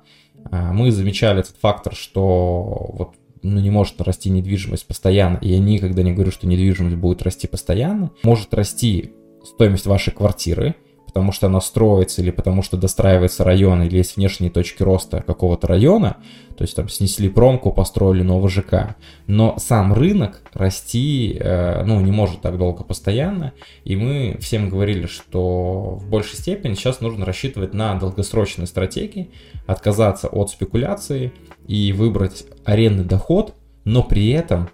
А, мы замечали этот фактор, что вот ну, не может расти недвижимость постоянно, и я никогда не говорю, что недвижимость будет расти постоянно. Может расти стоимость вашей квартиры, потому что она строится или потому что достраивается район, или есть внешние точки роста какого-то района, то есть там снесли промку, построили новый ЖК. Но сам рынок расти, э, ну, не может так долго постоянно, и мы всем говорили, что в большей степени сейчас нужно рассчитывать на долгосрочные стратегии, отказаться от спекуляции и выбрать арендный доход, но при этом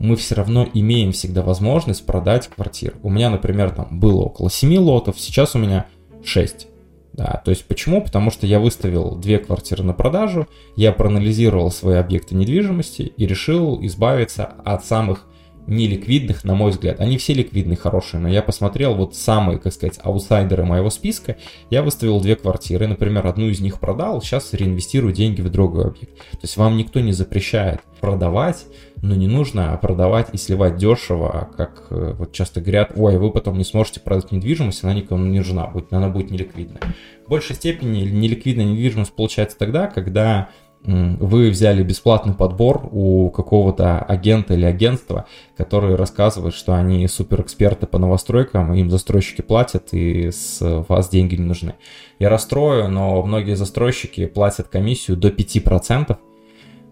мы все равно имеем всегда возможность продать квартиру. У меня, например, там было около 7 лотов, сейчас у меня 6. Да, то есть почему? Потому что я выставил две квартиры на продажу, я проанализировал свои объекты недвижимости и решил избавиться от самых неликвидных, на мой взгляд. Они все ликвидные, хорошие, но я посмотрел вот самые, как сказать, аутсайдеры моего списка. Я выставил две квартиры, например, одну из них продал, сейчас реинвестирую деньги в другой объект. То есть вам никто не запрещает продавать, но не нужно продавать и сливать дешево, как э, вот часто говорят, ой, вы потом не сможете продать недвижимость, она никому не нужна будет, она будет неликвидная. В большей степени неликвидная недвижимость получается тогда, когда вы взяли бесплатный подбор у какого-то агента или агентства, которые рассказывают, что они суперэксперты по новостройкам, им застройщики платят, и с вас деньги не нужны. Я расстрою, но многие застройщики платят комиссию до 5%,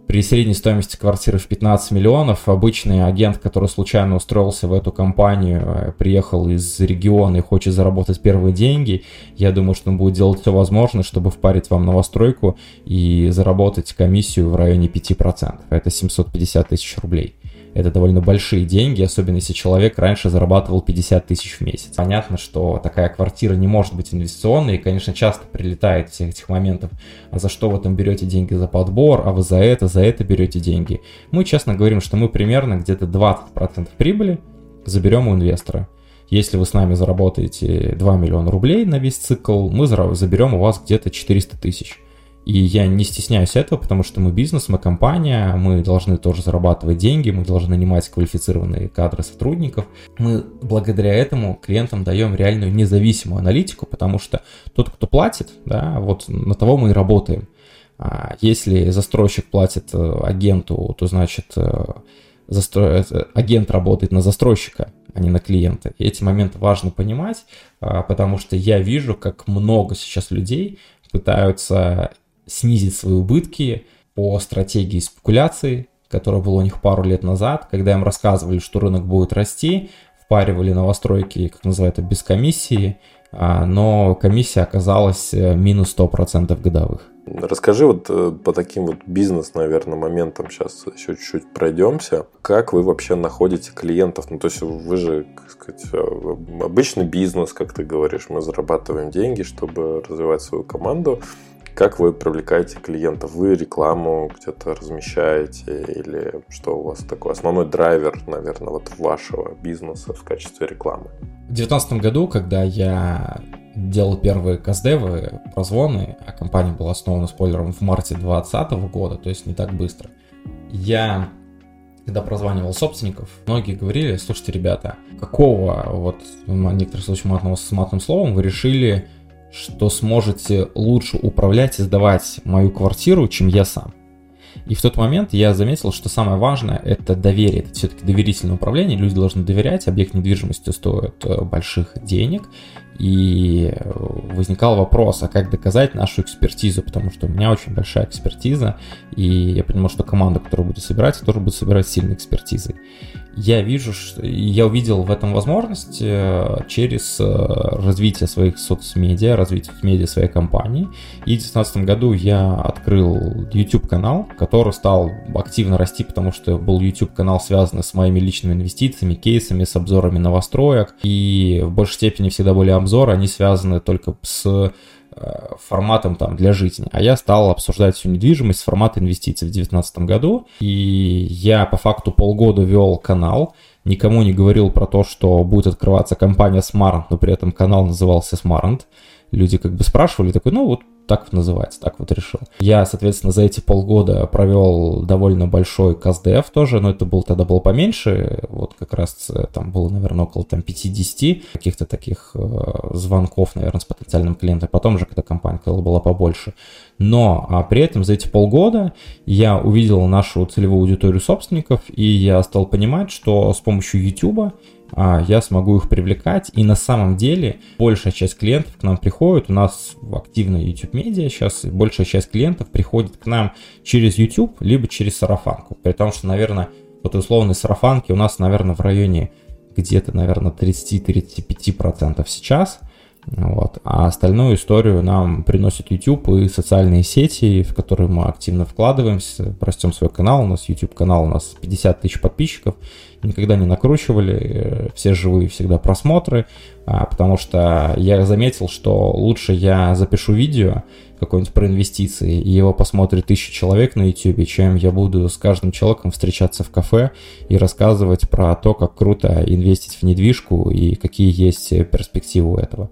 при средней стоимости квартиры в 15 миллионов обычный агент, который случайно устроился в эту компанию, э, приехал из региона и хочет заработать первые деньги, я думаю, что он будет делать все возможное, чтобы впарить вам новостройку и заработать комиссию в районе 5%. Это 750 тысяч рублей. Это довольно большие деньги, особенно если человек раньше зарабатывал 50 тысяч в месяц. Понятно, что такая квартира не может быть инвестиционной, и, конечно, часто прилетает всех этих моментов, а за что вы там берете деньги за подбор, а вы за это, за это берете деньги. Мы честно говорим, что мы примерно где-то 20% прибыли заберем у инвестора. Если вы с нами заработаете 2 миллиона рублей на весь цикл, мы заберем у вас где-то 400 тысяч. И я не стесняюсь этого, потому что мы бизнес, мы компания, мы должны тоже зарабатывать деньги, мы должны нанимать квалифицированные кадры сотрудников. Мы благодаря этому клиентам даем реальную независимую аналитику, потому что тот, кто платит, да, вот на того мы и работаем. А если застройщик платит э, агенту, то значит э, застро... Э, агент работает на застройщика, а не на клиента. И эти моменты важно понимать, а, потому что я вижу, как много сейчас людей пытаются снизить свои убытки по стратегии спекуляции, которая была у них пару лет назад, когда им рассказывали, что рынок будет расти, впаривали новостройки, как называют это, без комиссии, а, но комиссия оказалась э, минус 100% годовых. Расскажи вот э, по таким вот бизнес, наверное, моментам сейчас еще чуть-чуть пройдемся. Как вы вообще находите клиентов? Ну, то есть вы же, как сказать, э, обычный бизнес, как ты говоришь, мы зарабатываем деньги, чтобы развивать свою команду. Как вы привлекаете клиентов? Вы рекламу где-то размещаете или что у вас такой основной драйвер, наверное, вот вашего бизнеса в качестве рекламы? В 2019 году, когда я делал первые каздевы, прозвоны, а компания была основана спойлером в марте 2020 года, то есть не так быстро, я когда прозванивал собственников, многие говорили, слушайте, ребята, какого, вот в некоторых случаях матного с матным словом, вы решили что сможете лучше управлять и сдавать мою квартиру, чем я сам. И в тот момент я заметил, что самое важное это доверие, это все-таки доверительное управление, люди должны доверять, объект недвижимости стоит э, больших денег, и возникал вопрос, а как доказать нашу экспертизу, потому что у меня очень большая экспертиза, и я понимаю, что команда, которую буду собирать, тоже будет собирать сильной экспертизой я вижу, что я увидел в этом возможность э, через э, развитие своих соцмедиа, развитие медиа своей компании. И в 2019 году я открыл YouTube-канал, который стал активно расти, потому что был YouTube-канал, связанный с моими личными инвестициями, кейсами, с обзорами новостроек. И в большей степени всегда были обзоры, они связаны только с э, форматом там для жизни, а я стал обсуждать всю недвижимость с формата инвестиций в 2019 году, и я по факту полгода вел канал, никому не говорил про то, что будет открываться компания Smart, но при этом канал назывался Smart. Люди как бы спрашивали, такой, ну вот так называется, так вот решил. Я, соответственно, за эти полгода провел довольно большой КСДФ тоже, но это был тогда было поменьше, вот как раз э, там было, наверное, около там 50 каких-то таких э, звонков, наверное, с потенциальным клиентом. Потом же, когда компания была побольше. Но а при этом за эти полгода я увидел нашу целевую аудиторию собственников, и я стал понимать, что с помощью YouTube я смогу их привлекать. И на самом деле большая часть клиентов к нам приходит. У нас активно YouTube медиа сейчас. большая часть клиентов приходит к нам через YouTube, либо через сарафанку. При том, что, наверное, вот условной сарафанки у нас, наверное, в районе где-то, наверное, 30-35% сейчас. Вот. А остальную историю нам приносит YouTube и социальные сети, в которые мы активно вкладываемся, растем свой канал. У нас YouTube канал, у нас 50 тысяч подписчиков. Никогда не накручивали, э, все живые всегда просмотры, а, потому что я заметил, что лучше я запишу видео какое-нибудь про инвестиции, и его посмотрит тысяча человек на YouTube, чем я буду с каждым человеком встречаться в кафе и рассказывать про то, как круто инвестить в недвижку и какие есть перспективы у этого.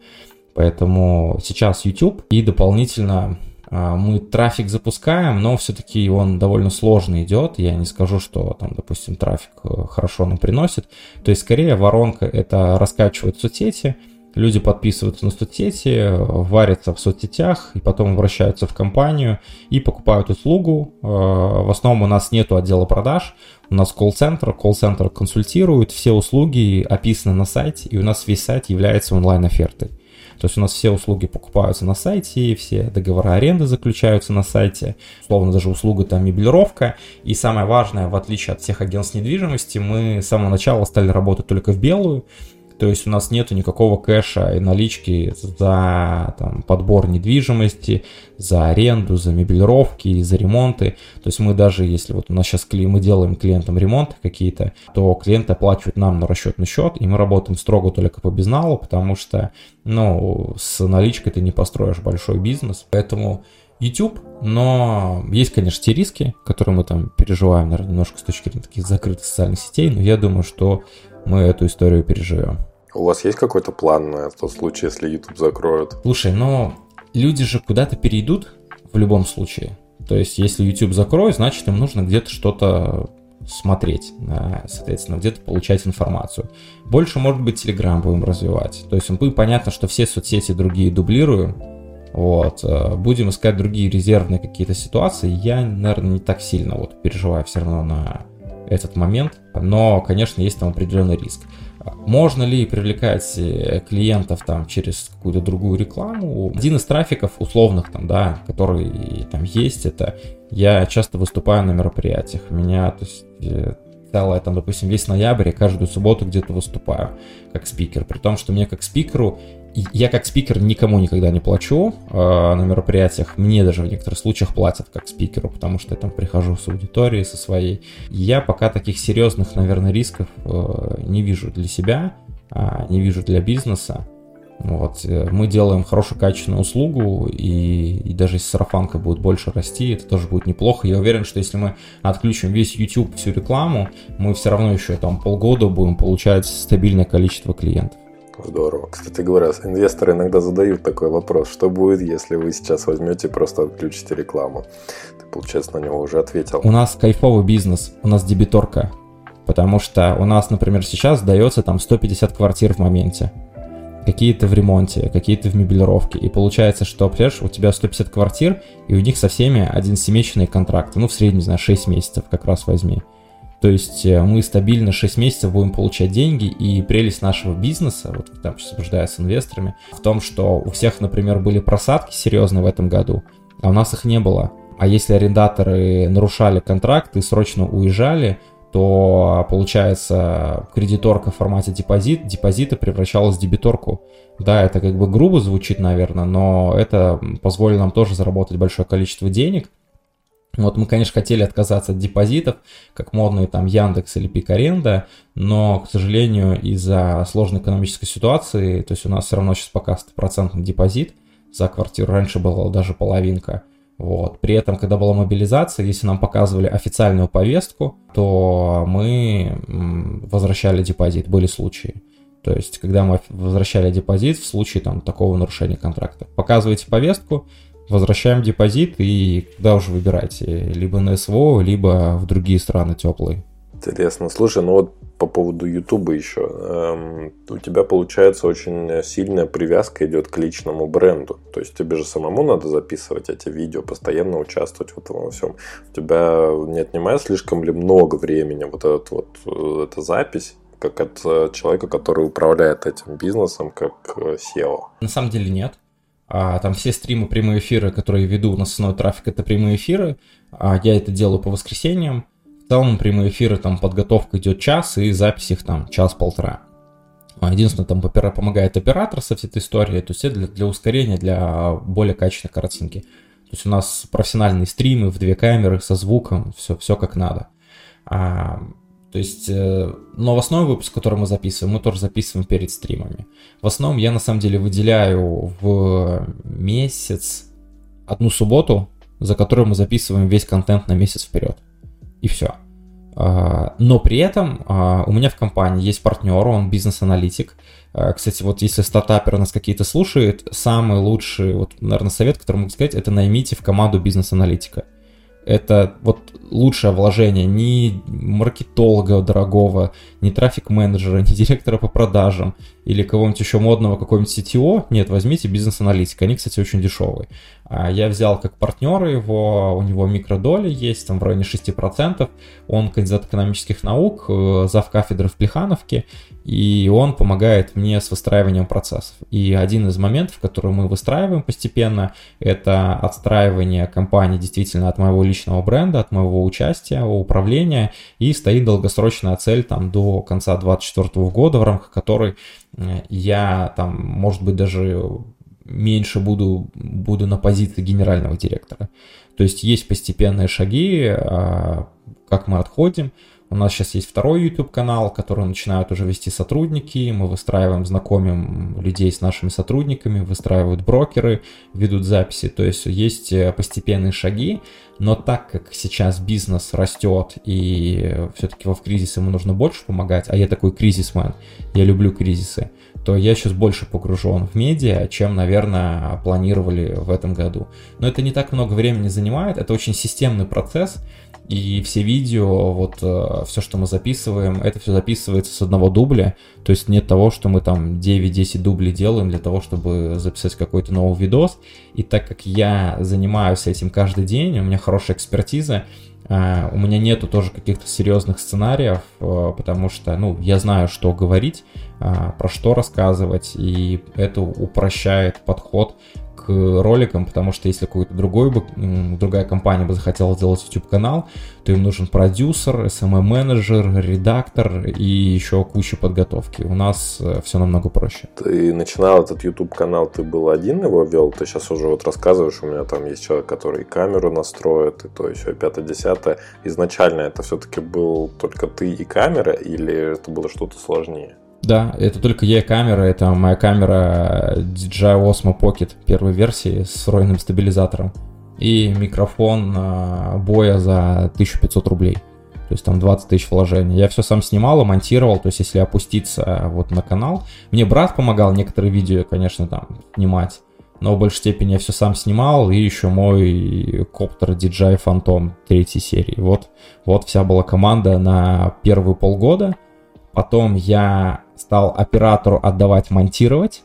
Поэтому сейчас YouTube и дополнительно а, мы трафик запускаем, но все-таки он довольно сложно идет. Я не скажу, что там, допустим, трафик э, хорошо нам приносит. То есть, скорее, воронка это раскачивает соцсети, люди подписываются на соцсети, варятся в соцсетях и потом обращаются в компанию и покупают услугу. Э, в основном у нас нет отдела продаж, у нас колл-центр, колл-центр консультирует, все услуги описаны на сайте, и у нас весь сайт является онлайн-офертой. То есть у нас все услуги покупаются на сайте, все договоры аренды заключаются на сайте, условно даже услуга там мебелировка. И самое важное, в отличие от всех агентств недвижимости, мы с самого начала стали работать только в белую. То есть у нас нету никакого кэша и налички за там, подбор недвижимости, за аренду, за мебелировки, за ремонты. То есть мы даже, если вот у нас сейчас мы делаем клиентам ремонты какие-то, то клиенты оплачивают нам на расчетный счет, и мы работаем строго только по безналу, потому что, ну, с наличкой ты не построишь большой бизнес. Поэтому YouTube, но есть, конечно, те риски, которые мы там переживаем, наверное, немножко с точки зрения таких закрытых социальных сетей, но я думаю, что мы эту историю переживем. У вас есть какой-то план на тот случай, если YouTube закроют? Слушай, но люди же куда-то перейдут в любом случае. То есть, если YouTube закроют, значит, им нужно где-то что-то смотреть, соответственно, где-то получать информацию. Больше, может быть, Telegram будем развивать. То есть, мы понятно, что все соцсети другие дублируем, вот. Э, будем искать другие резервные какие-то ситуации. Я, наверное, не так сильно вот переживаю все равно на этот момент, но, конечно, есть там определенный риск. Можно ли привлекать э, клиентов там через какую-то другую рекламу? Один из трафиков условных там, да, который там есть, это я часто выступаю на мероприятиях. Меня, то есть, э, целое, там, допустим, весь ноябрь, я каждую субботу где-то выступаю как спикер. При том, что мне как спикеру я как спикер никому никогда не плачу э, на мероприятиях. Мне даже в некоторых случаях платят как спикеру, потому что я там прихожу с аудиторией, со своей. Я пока таких серьезных, наверное, рисков э, не вижу для себя, э, не вижу для бизнеса. Вот. Э, мы делаем хорошую качественную услугу, и, и даже если сарафанка будет больше расти, это тоже будет неплохо. Я уверен, что если мы отключим весь YouTube, всю рекламу, мы все равно еще там полгода будем получать стабильное количество клиентов. Здорово. Кстати говоря, инвесторы иногда задают такой вопрос, что будет, если вы сейчас возьмете и просто отключите рекламу? Ты, получается, на него уже ответил. У нас кайфовый бизнес, у нас дебиторка, потому что у нас, например, сейчас сдается там 150 квартир в моменте. Какие-то в ремонте, какие-то в мебелировке. И получается, что, понимаешь, у тебя 150 квартир, и у них со всеми один семесячный контракт. Ну, в среднем, не знаю, 6 месяцев как раз возьми. То есть э, мы стабильно 6 месяцев будем получать деньги, и прелесть нашего бизнеса, вот там сейчас обсуждаю с инвесторами, в том, что у всех, например, были просадки серьезные в этом году, а у нас их не было. А если арендаторы нарушали контракт и срочно уезжали, то, получается, кредиторка в формате депозит, депозита превращалась в дебиторку. Да, это как бы грубо звучит, наверное, но это позволило нам тоже заработать большое количество денег, вот мы, конечно, хотели отказаться от депозитов, как модные там Яндекс или Пик Аренда, но, к сожалению, из-за сложной экономической ситуации, то есть у нас все равно сейчас пока стопроцентный депозит за квартиру. Раньше была даже половинка. Вот. При этом, когда была мобилизация, если нам показывали официальную повестку, то мы возвращали депозит, были случаи. То есть, когда мы возвращали депозит в случае там, такого нарушения контракта. Показываете повестку, возвращаем депозит и куда уже выбирайте, либо на СВО, либо в другие страны теплые. Интересно. Слушай, ну вот по поводу Ютуба еще. Эм, у тебя получается очень сильная привязка идет к личному бренду. То есть тебе же самому надо записывать эти видео, постоянно участвовать в этом во всем. У тебя не отнимает слишком ли много времени вот, этот, вот э, эта запись? как от э, человека, который управляет этим бизнесом, как э, SEO? На самом деле нет. А, там все стримы, прямые эфиры, которые веду на основной трафик, это прямые эфиры. А, я это делаю по воскресеньям. В целом прямые эфиры, там подготовка идет час, и запись их там час-полтора. Единственное, там помогает оператор со всей этой историей, то есть это для, для ускорения, для более качественной картинки. То есть у нас профессиональные стримы в две камеры со звуком, все, все как надо. А, то есть э, новостной выпуск, который мы записываем, мы тоже записываем перед стримами. В основном я на самом деле выделяю в месяц одну субботу, за которую мы записываем весь контент на месяц вперед и все. А, но при этом а, у меня в компании есть партнер, он бизнес-аналитик. А, кстати, вот если стартапер нас какие-то слушает, самый лучший, вот, наверное, совет, который могу сказать, это наймите в команду бизнес-аналитика это вот лучшее вложение ни маркетолога дорогого, ни трафик-менеджера, ни директора по продажам или кого-нибудь еще модного, какого-нибудь CTO. Нет, возьмите бизнес-аналитика. Они, кстати, очень дешевые. А я взял как партнера его, у него микродоли есть, там в районе 6%. Он кандидат экономических наук, э, зав кафедры в Плехановке, и он помогает мне с выстраиванием процессов. И один из моментов, который мы выстраиваем постепенно, это отстраивание компании действительно от моего личного бренда, от моего участия, управления, и стоит долгосрочная цель там до конца 2024 года, в рамках которой э, я там, может быть, даже меньше буду, буду на позиции генерального директора. То есть есть постепенные шаги, а, как мы отходим. У нас сейчас есть второй YouTube-канал, который начинают уже вести сотрудники. Мы выстраиваем, знакомим людей с нашими сотрудниками, выстраивают брокеры, ведут записи. То есть есть э, постепенные шаги. Но так как сейчас бизнес растет и все-таки в кризис ему нужно больше помогать, а я такой кризисмен, я люблю кризисы, то я сейчас больше погружен в медиа, чем, наверное, планировали в этом году. Но это не так много времени занимает, это очень системный процесс, и все видео, вот э, все, что мы записываем, это все записывается с одного дубля, то есть нет того, что мы там 9-10 дублей делаем для того, чтобы записать какой-то новый видос. И так как я занимаюсь этим каждый день, у меня хорошая экспертиза, Uh, у меня нету тоже каких-то серьезных сценариев, uh, потому что, ну, я знаю, что говорить, про что рассказывать, и это упрощает подход роликам, потому что если какой-то другой бы, другая компания бы захотела сделать YouTube-канал, то им нужен продюсер, SMM-менеджер, редактор и еще куча подготовки. У нас э, все намного проще. Ты начинал этот YouTube-канал, ты был один его вел, ты сейчас уже вот рассказываешь, у меня там есть человек, который камеру настроит, и то еще пятое-десятое. Изначально это все-таки был только ты и камера, или это было что-то сложнее? Да, это только я камера, это моя камера DJI Osmo Pocket первой версии с встроенным стабилизатором и микрофон а, боя за 1500 рублей. То есть там 20 тысяч вложений. Я все сам снимал, монтировал. То есть если опуститься вот на канал. Мне брат помогал некоторые видео, конечно, там снимать. Но в большей степени я все сам снимал. И еще мой коптер DJI Phantom третьей серии. Вот, вот вся была команда на первые полгода. Потом я стал оператору отдавать монтировать.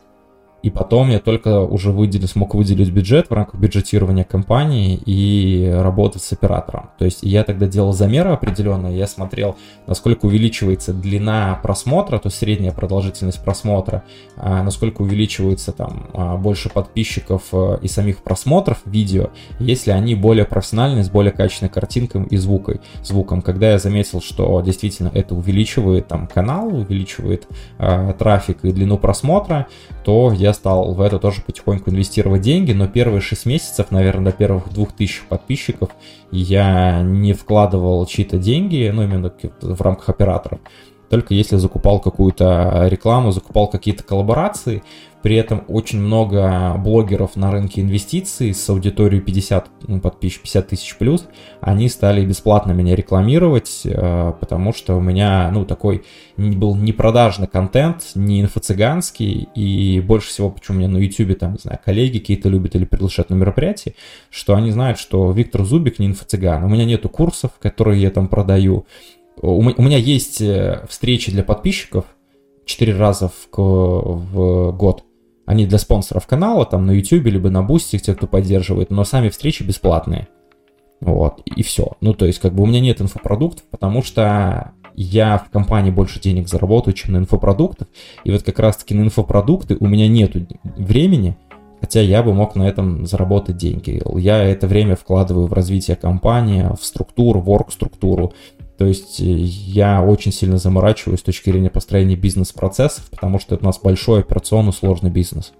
И потом я только уже выделил, смог выделить бюджет в рамках бюджетирования компании и работать с оператором. То есть я тогда делал замеры определенные, я смотрел, насколько увеличивается длина просмотра, то есть средняя продолжительность просмотра, а насколько увеличивается там а, больше подписчиков э, и самих просмотров видео, если они более профессиональные, с более качественной картинкой и звукой, звуком. Когда я заметил, что действительно это увеличивает там канал, увеличивает э, трафик и длину просмотра, то я стал в это тоже потихоньку инвестировать деньги, но первые 6 месяцев, наверное, до первых 2000 подписчиков я не вкладывал чьи-то деньги, ну, именно в рамках операторов. Только если закупал какую-то рекламу, закупал какие-то коллаборации. При этом очень много блогеров на рынке инвестиций с аудиторией 50 ну, подписчиков, 50 тысяч плюс, они стали бесплатно меня рекламировать, э, потому что у меня, ну, такой был не продажный контент, не инфо-цыганский, и больше всего, почему меня на YouTube, там, не знаю, коллеги какие-то любят или приглашают на мероприятия, что они знают, что Виктор Зубик не инфо-цыган. У меня нету курсов, которые я там продаю. У меня есть э, встречи для подписчиков 4 раза в, в год, они для спонсоров канала, там на YouTube, либо на Boosty, те, кто поддерживает, но сами встречи бесплатные. Вот, и все. Ну, то есть, как бы у меня нет инфопродуктов, потому что я в компании больше денег заработаю, чем на инфопродуктах. И вот как раз-таки на инфопродукты у меня нет времени, хотя я бы мог на этом заработать деньги. Я это время вкладываю в развитие компании, в структуру, в орг-структуру, то есть э, я очень сильно заморачиваюсь с точки зрения построения бизнес-процессов, потому что это у нас большой операционно сложный бизнес.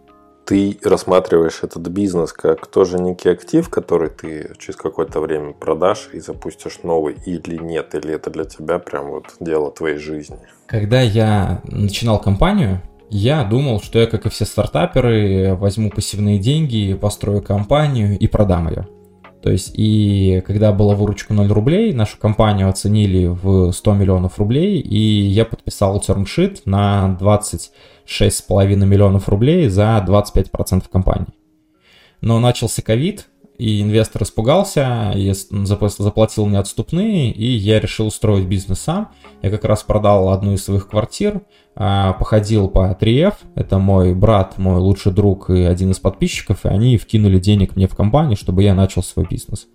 Ты рассматриваешь этот бизнес как тоже некий актив, который ты через какое-то время продашь и запустишь новый или нет, или это для тебя прям вот дело твоей жизни? Когда я начинал компанию, я думал, что я, как и все стартаперы, возьму пассивные деньги, построю компанию и продам ее. То есть, и когда была выручка 0 рублей, нашу компанию оценили в 100 миллионов рублей, и я подписал термшит на 26,5 миллионов рублей за 25% компании. Но начался ковид, и инвестор испугался, и заплатил мне отступные, и я решил устроить бизнес сам. Я как раз продал одну из своих квартир, а, походил по 3F, это мой брат, мой лучший друг и один из подписчиков, и они вкинули денег мне в компанию, чтобы я начал свой бизнес.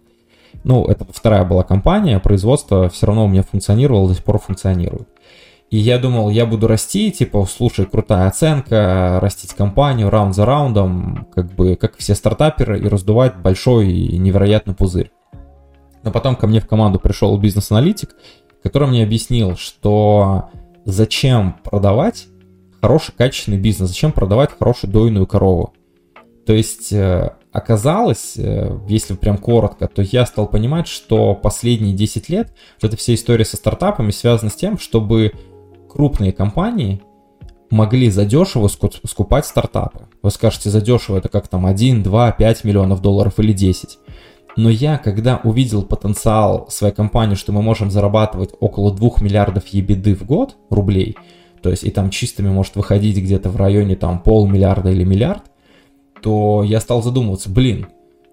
Ну, это вторая была компания, производство все равно у меня функционировало, до сих пор функционирует. И я думал, я буду расти, типа, слушай, крутая оценка, растить компанию раунд за раундом, как бы, как все стартаперы, и раздувать большой и невероятный пузырь. Но потом ко мне в команду пришел бизнес-аналитик, который мне объяснил, что зачем продавать хороший качественный бизнес, зачем продавать хорошую дойную корову. То есть э, оказалось, э, если прям коротко, то я стал понимать, что последние 10 лет вот эта вся история со стартапами связана с тем, чтобы крупные компании могли задешево скупать стартапы. Вы скажете, задешево это как там 1, 2, 5 миллионов долларов или 10. Но я, когда увидел потенциал своей компании, что мы можем зарабатывать около 2 миллиардов ебеды в год рублей, то есть и там чистыми может выходить где-то в районе там полмиллиарда или миллиард, то я стал задумываться, блин,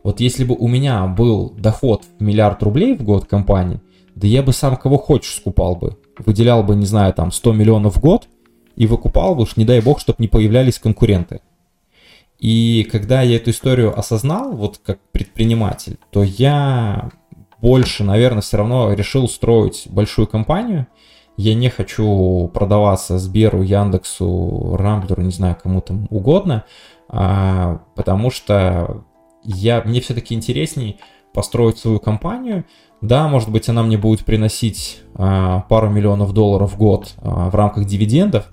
вот если бы у меня был доход в миллиард рублей в год компании, да я бы сам кого хочешь скупал бы. Выделял бы, не знаю, там 100 миллионов в год и выкупал бы, не дай бог, чтобы не появлялись конкуренты. И когда я эту историю осознал, вот как предприниматель, то я больше, наверное, все равно решил строить большую компанию. Я не хочу продаваться Сберу, Яндексу, Рамблеру, не знаю, кому там угодно, а, потому что я, мне все-таки интересней построить свою компанию. Да, может быть, она мне будет приносить а, пару миллионов долларов в год а, в рамках дивидендов,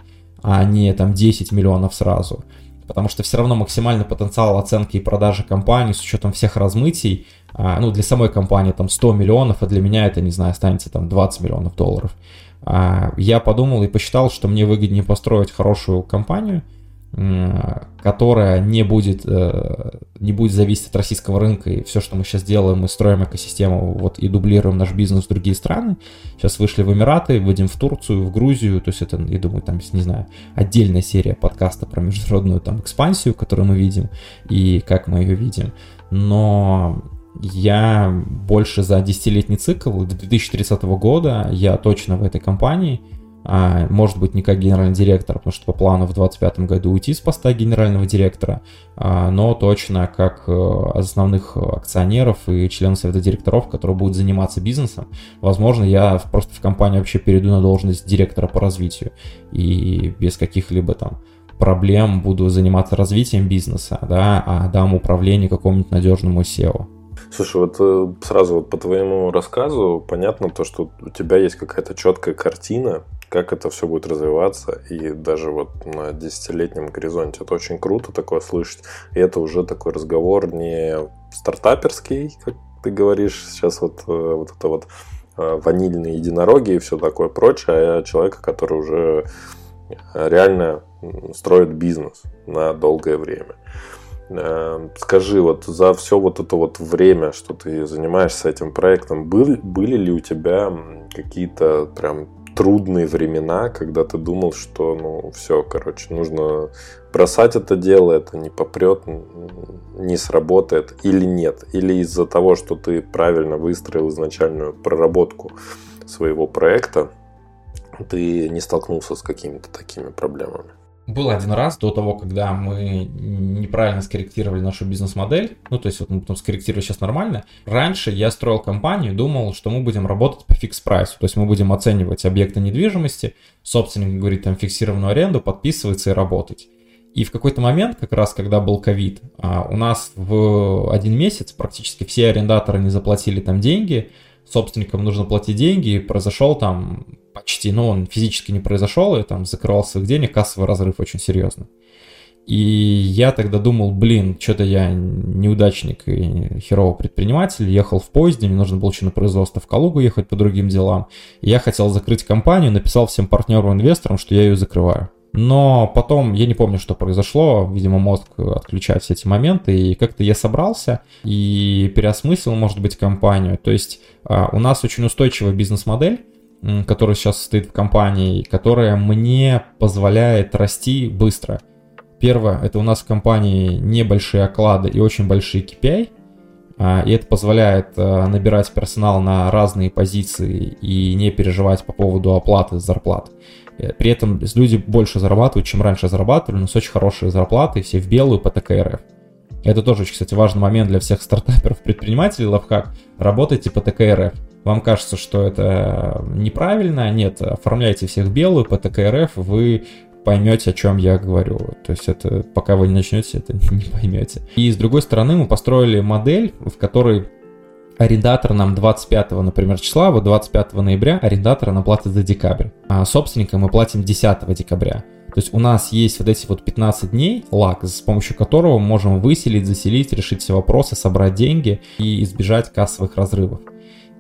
а не там 10 миллионов сразу потому что все равно максимальный потенциал оценки и продажи компании с учетом всех размытий, а, ну, для самой компании там 100 миллионов, а для меня это, не знаю, останется там 20 миллионов долларов. А, я подумал и посчитал, что мне выгоднее построить хорошую компанию – которая не будет, э, не будет зависеть от российского рынка, и все, что мы сейчас делаем, мы строим экосистему вот, и дублируем наш бизнес в другие страны. Сейчас вышли в Эмираты, выйдем в Турцию, в Грузию, то есть это, я думаю, там, не знаю, отдельная серия подкаста про международную там экспансию, которую мы видим, и как мы ее видим. Но я больше за десятилетний цикл, до 2030 года я точно в этой компании – а, может быть, не как генеральный директор, потому что по плану в 2025 году уйти с поста генерального директора, а, но точно как э, основных акционеров и членов совета директоров, которые будут заниматься бизнесом. Возможно, я просто в компанию вообще перейду на должность директора по развитию и без каких-либо там проблем буду заниматься развитием бизнеса, да, а дам управление какому-нибудь надежному SEO. Слушай, вот э, сразу вот по твоему рассказу понятно то, что у тебя есть какая-то четкая картина как это все будет развиваться, и даже вот на десятилетнем горизонте это очень круто такое слышать, и это уже такой разговор не стартаперский, как ты говоришь сейчас вот, э, вот это вот ванильные единороги и все такое прочее, а человека, который уже реально строит бизнес на долгое время. Эм, скажи, вот за все вот это вот время, что ты занимаешься этим проектом, был, были ли у тебя какие-то прям трудные времена, когда ты думал, что ну все, короче, нужно бросать это дело, это не попрет, не сработает или нет? Или из-за того, что ты правильно выстроил изначальную проработку своего проекта, ты не столкнулся с какими-то такими проблемами? Был один раз до того, когда мы неправильно скорректировали нашу бизнес-модель. Ну, то есть вот мы потом скорректировали сейчас нормально. Раньше я строил компанию, думал, что мы будем работать по фикс-прайсу. То есть мы будем оценивать объекты недвижимости, собственник говорит там фиксированную аренду, подписывается и работать. И в какой-то момент, как раз когда был ковид, а, у нас в один месяц практически все арендаторы не заплатили там деньги, собственникам нужно платить деньги, и произошел там почти, но он физически не произошел, и там закрывал своих денег, кассовый разрыв очень серьезно. И я тогда думал, блин, что-то я неудачник и херовый предприниматель, ехал в поезде, мне нужно было еще на производство в Калугу ехать по другим делам. И я хотел закрыть компанию, написал всем партнерам, инвесторам, что я ее закрываю. Но потом, я не помню, что произошло, видимо, мозг отключает все эти моменты, и как-то я собрался и переосмыслил, может быть, компанию. То есть а, у нас очень устойчивая бизнес-модель, которая сейчас стоит в компании, которая мне позволяет расти быстро. Первое, это у нас в компании небольшие оклады и очень большие KPI, а, и это позволяет а, набирать персонал на разные позиции и не переживать по поводу оплаты зарплат. Э, при этом люди больше зарабатывают, чем раньше зарабатывали, но с очень хорошей зарплатой, все в белую по ТКРФ. Это тоже кстати, важный момент для всех стартаперов, предпринимателей, лавхак. Работайте по ТКРФ. Вам кажется, что это неправильно, нет, оформляйте всех белую по ТКРФ, вы поймете, о чем я говорю. То есть это пока вы не начнете, это не поймете. И с другой стороны, мы построили модель, в которой арендатор нам 25, например, числа, вот 25 ноября арендатор нам платит за декабрь, а собственникам мы платим 10 декабря. То есть у нас есть вот эти вот 15 дней лак, с помощью которого мы можем выселить, заселить, решить все вопросы, собрать деньги и избежать кассовых разрывов.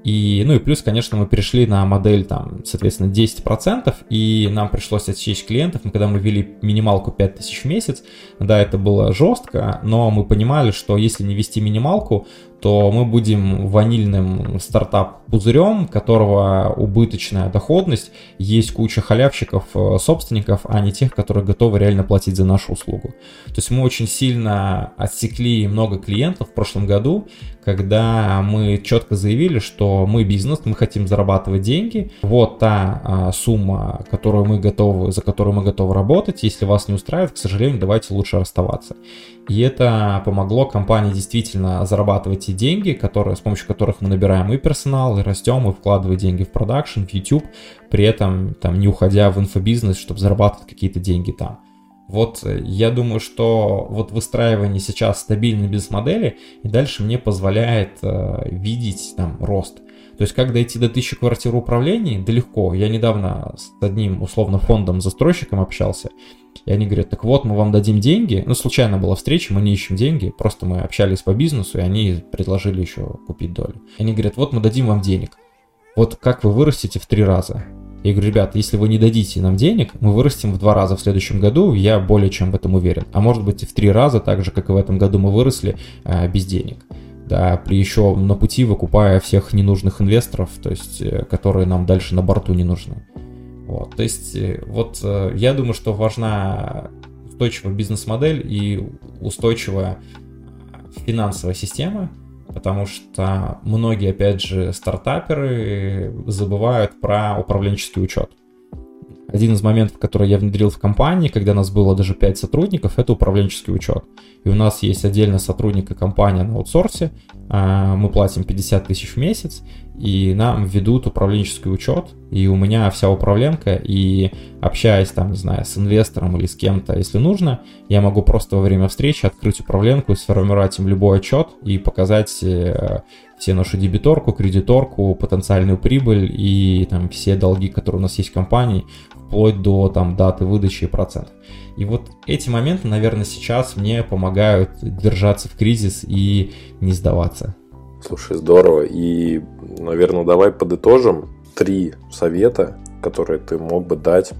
И, ну и плюс, конечно, мы перешли на модель, там, соответственно, 10%, и нам пришлось отсечь клиентов. Мы, когда мы ввели минималку 5000 в месяц, да, это было жестко, но мы понимали, что если не вести минималку, то мы будем ванильным стартап-пузырем, которого убыточная доходность, есть куча халявщиков, э, собственников, а не тех, которые готовы реально платить за нашу услугу. То есть мы очень сильно отсекли много клиентов в прошлом году, когда мы четко заявили, что мы бизнес, мы хотим зарабатывать деньги, вот та а, сумма, которую мы готовы, за которую мы готовы работать, если вас не устраивает, к сожалению, давайте лучше расставаться. И это помогло компании действительно зарабатывать те деньги, которые, с помощью которых мы набираем и персонал, и растем, и вкладываем деньги в продакшн, в YouTube, при этом там не уходя в инфобизнес, чтобы зарабатывать какие-то деньги там. Вот э, я думаю, что вот выстраивание сейчас стабильной бизнес-модели и дальше мне позволяет э, видеть там рост. То есть как дойти до 1000 квартир управлений, да легко. Я недавно с одним условно фондом застройщиком общался, и они говорят, так вот, мы вам дадим деньги. Ну, случайно была встреча, мы не ищем деньги, просто мы общались по бизнесу, и они предложили еще купить долю. И они говорят, вот мы дадим вам денег. Вот как вы вырастете в три раза? Я говорю, ребята, если вы не дадите нам денег, мы вырастем в два раза в следующем году, я более чем в этом уверен. А может быть и в три раза, так же, как и в этом году мы выросли а, без денег. Да, при еще на пути выкупая всех ненужных инвесторов, то есть, э, которые нам дальше на борту не нужны. Вот, то есть, э, вот э, я думаю, что важна устойчивая бизнес-модель и устойчивая финансовая система, потому что многие, опять же, стартаперы забывают про управленческий учет. Один из моментов, который я внедрил в компании, когда нас было даже 5 сотрудников, это управленческий учет. И у нас есть отдельно сотрудника компания на аутсорсе, а, мы платим 50 тысяч в месяц, и нам ведут управленческий учет, и у меня вся управленка, и общаясь там, не знаю, с инвестором или с кем-то, если нужно, я могу просто во время встречи открыть управленку, сформировать им любой отчет и показать э, все нашу дебиторку, кредиторку, потенциальную прибыль и там все долги, которые у нас есть в компании, вплоть до там даты выдачи и процентов. И вот эти моменты, наверное, сейчас мне помогают держаться в кризис и не сдаваться. Слушай, здорово. И, наверное, давай подытожим три совета, которые ты мог бы дать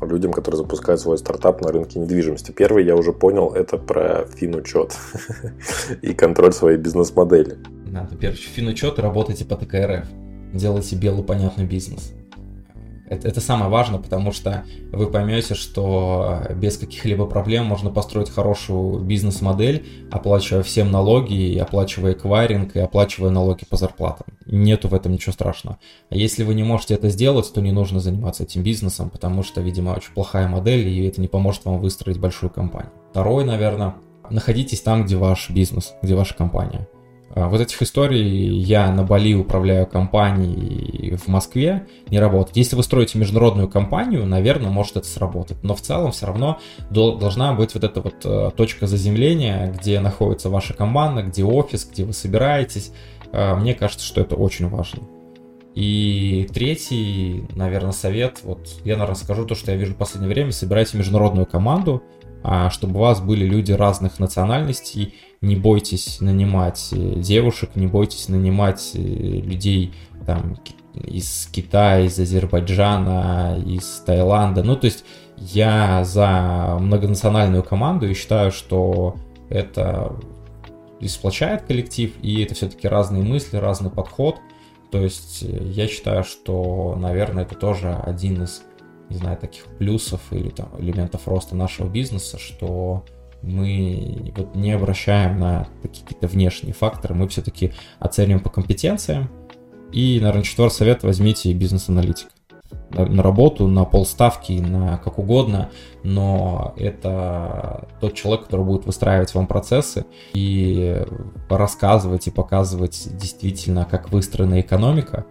людям, которые запускают свой стартап на рынке недвижимости. Первый, я уже понял, это про финучет и контроль своей бизнес-модели. Первый, финучет работайте по ТКРФ. Делайте белый понятный бизнес. Это, это самое важное, потому что вы поймете, что без каких-либо проблем можно построить хорошую бизнес-модель, оплачивая всем налоги, и оплачивая эквайринг, и оплачивая налоги по зарплатам. Нету в этом ничего страшного. А если вы не можете это сделать, то не нужно заниматься этим бизнесом, потому что, видимо, очень плохая модель, и это не поможет вам выстроить большую компанию. Второй, наверное, находитесь там, где ваш бизнес, где ваша компания. А, вот этих историй я на Бали управляю компанией в Москве не работает. Если вы строите международную компанию, наверное, может это сработать. Но в целом все равно должна быть вот эта вот э, точка заземления, где находится ваша команда, где офис, где вы собираетесь. А, мне кажется, что это очень важно. И третий, наверное, совет, вот я, наверное, скажу то, что я вижу в последнее время, собирайте международную команду, чтобы у вас были люди разных национальностей, не бойтесь нанимать э, девушек, не бойтесь нанимать э, людей там из Китая, из Азербайджана, из Таиланда. Ну, то есть я за многонациональную команду и считаю, что это и сплочает коллектив, и это все-таки разные мысли, разный подход. То есть э, я считаю, что, наверное, это тоже один из, не знаю, таких плюсов или там элементов роста нашего бизнеса, что мы вот не обращаем на какие-то внешние факторы, мы все-таки оцениваем по компетенциям. И, наверное, четвертый совет возьмите бизнес-аналитика. На работу, на полставки, на как угодно, но это тот человек, который будет выстраивать вам процессы и рассказывать и показывать действительно, как выстроена экономика,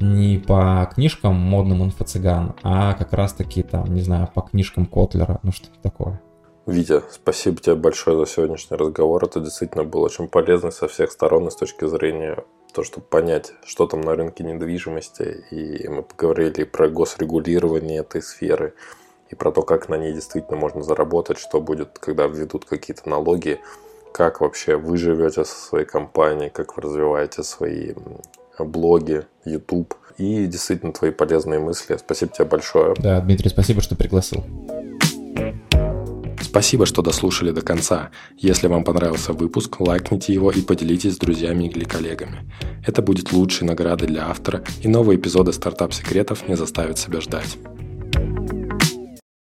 не по книжкам модным инфо-цыган, а как раз-таки там, не знаю, по книжкам Котлера, ну что-то такое. Витя, спасибо тебе большое за сегодняшний разговор. Это действительно был очень полезный со всех сторон и с точки зрения то, чтобы понять, что там на рынке недвижимости. И мы поговорили про госрегулирование этой сферы, и про то, как на ней действительно можно заработать, что будет, когда введут какие-то налоги, как вообще вы живете со своей компанией, как вы развиваете свои блоги, YouTube и действительно твои полезные мысли. Спасибо тебе большое. Да, Дмитрий, спасибо, что пригласил. Спасибо, что дослушали до конца. Если вам понравился выпуск, лайкните его и поделитесь с друзьями или коллегами. Это будет лучшей наградой для автора, и новые эпизоды стартап-секретов не заставят себя ждать.